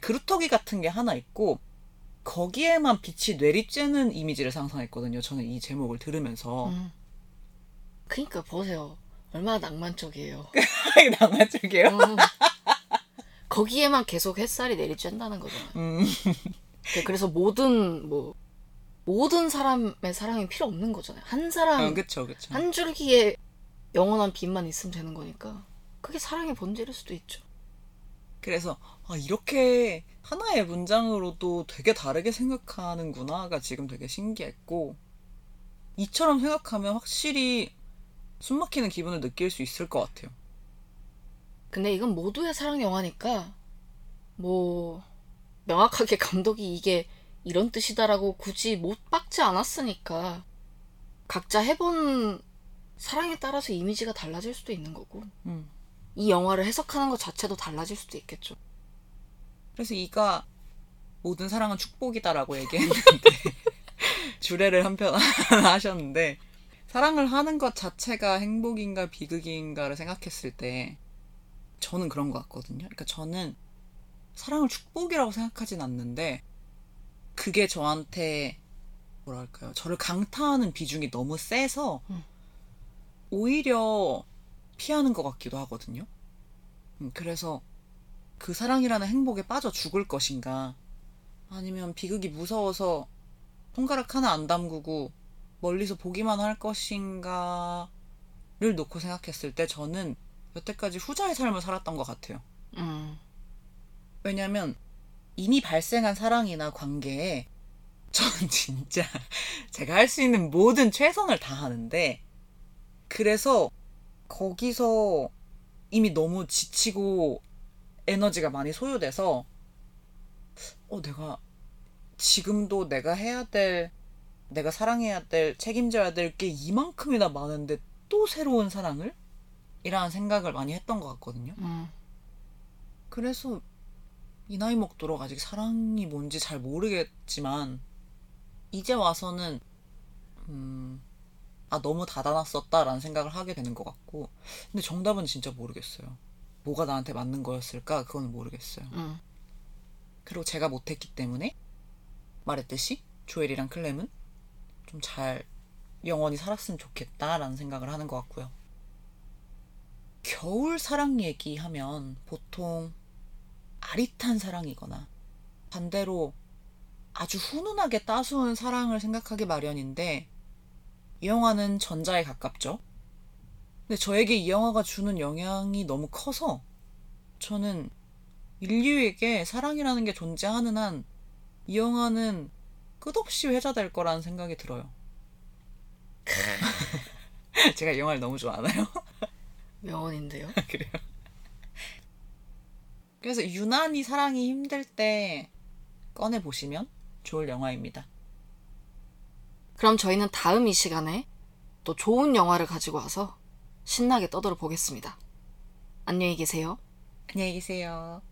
그루터기 같은 게 하나 있고 거기에만 빛이 내리쬐는 이미지를 상상했거든요. 저는 이 제목을 들으면서 음. 그니까 보세요. 얼마나 낭만적이에요. [LAUGHS] 낭만적이에요. 음. 거기에만 계속 햇살이 내리쬐다는 거잖아요. 음, 네, 그래서 모든 뭐 모든 사람의 사랑이 필요 없는 거잖아요. 한 사람 어, 그쵸, 그쵸. 한 줄기의 영원한 빛만 있으면 되는 거니까 그게 사랑의 본질일 수도 있죠. 그래서 아, 이렇게 하나의 문장으로도 되게 다르게 생각하는구나가 지금 되게 신기했고 이처럼 생각하면 확실히 숨막히는 기분을 느낄 수 있을 것 같아요. 근데 이건 모두의 사랑 영화니까 뭐 명확하게 감독이 이게 이런 뜻이다라고 굳이 못 박지 않았으니까 각자 해본 사랑에 따라서 이미지가 달라질 수도 있는 거고 음. 이 영화를 해석하는 것 자체도 달라질 수도 있겠죠. 그래서 이가 모든 사랑은 축복이다라고 얘기했는데 [LAUGHS] 주례를 한편 [LAUGHS] 하셨는데 사랑을 하는 것 자체가 행복인가 비극인가를 생각했을 때 저는 그런 것 같거든요. 그러니까 저는 사랑을 축복이라고 생각하진 않는데 그게 저한테 뭐랄까요 저를 강타하는 비중이 너무 세서 음. 오히려 피하는 것 같기도 하거든요. 음, 그래서 그 사랑이라는 행복에 빠져 죽을 것인가 아니면 비극이 무서워서 손가락 하나 안 담그고 멀리서 보기만 할 것인가를 놓고 생각했을 때 저는 여태까지 후자의 삶을 살았던 것 같아요. 음, 왜냐면 이미 발생한 사랑이나 관계에 저는 [LAUGHS] 진짜 제가 할 수 있는 모든 최선을 다하는데 그래서 거기서 이미 너무 지치고 에너지가 많이 소요돼서 어 내가 지금도 내가 해야 될 내가 사랑해야 될 책임져야 될 게 이만큼이나 많은데 또 새로운 사랑을? 이라는 생각을 많이 했던 것 같거든요. 음, 그래서 이 나이 먹도록 아직 사랑이 뭔지 잘 모르겠지만 이제 와서는 음, 아 너무 닫아놨었다라는 생각을 하게 되는 것 같고 근데 정답은 진짜 모르겠어요. 뭐가 나한테 맞는 거였을까 그건 모르겠어요. 음. 그리고 제가 못했기 때문에 말했듯이 조엘이랑 클램은 좀 잘 영원히 살았으면 좋겠다라는 생각을 하는 것 같고요. 겨울 사랑 얘기하면 보통 아릿한 사랑이거나 반대로 아주 훈훈하게 따스운 사랑을 생각하기 마련인데 이 영화는 전자에 가깝죠. 근데 저에게 이 영화가 주는 영향이 너무 커서 저는 인류에게 사랑이라는 게 존재하는 한 이 영화는 끝없이 회자될 거라는 생각이 들어요. [LAUGHS] 제가 이 영화를 너무 좋아하나요? 명언인데요. [LAUGHS] 그래요. 그래서 유난히 사랑이 힘들 때 꺼내 보시면 좋을 영화입니다. 그럼 저희는 다음 이 시간에 또 좋은 영화를 가지고 와서 신나게 떠들어 보겠습니다. 안녕히 계세요. 안녕히 계세요.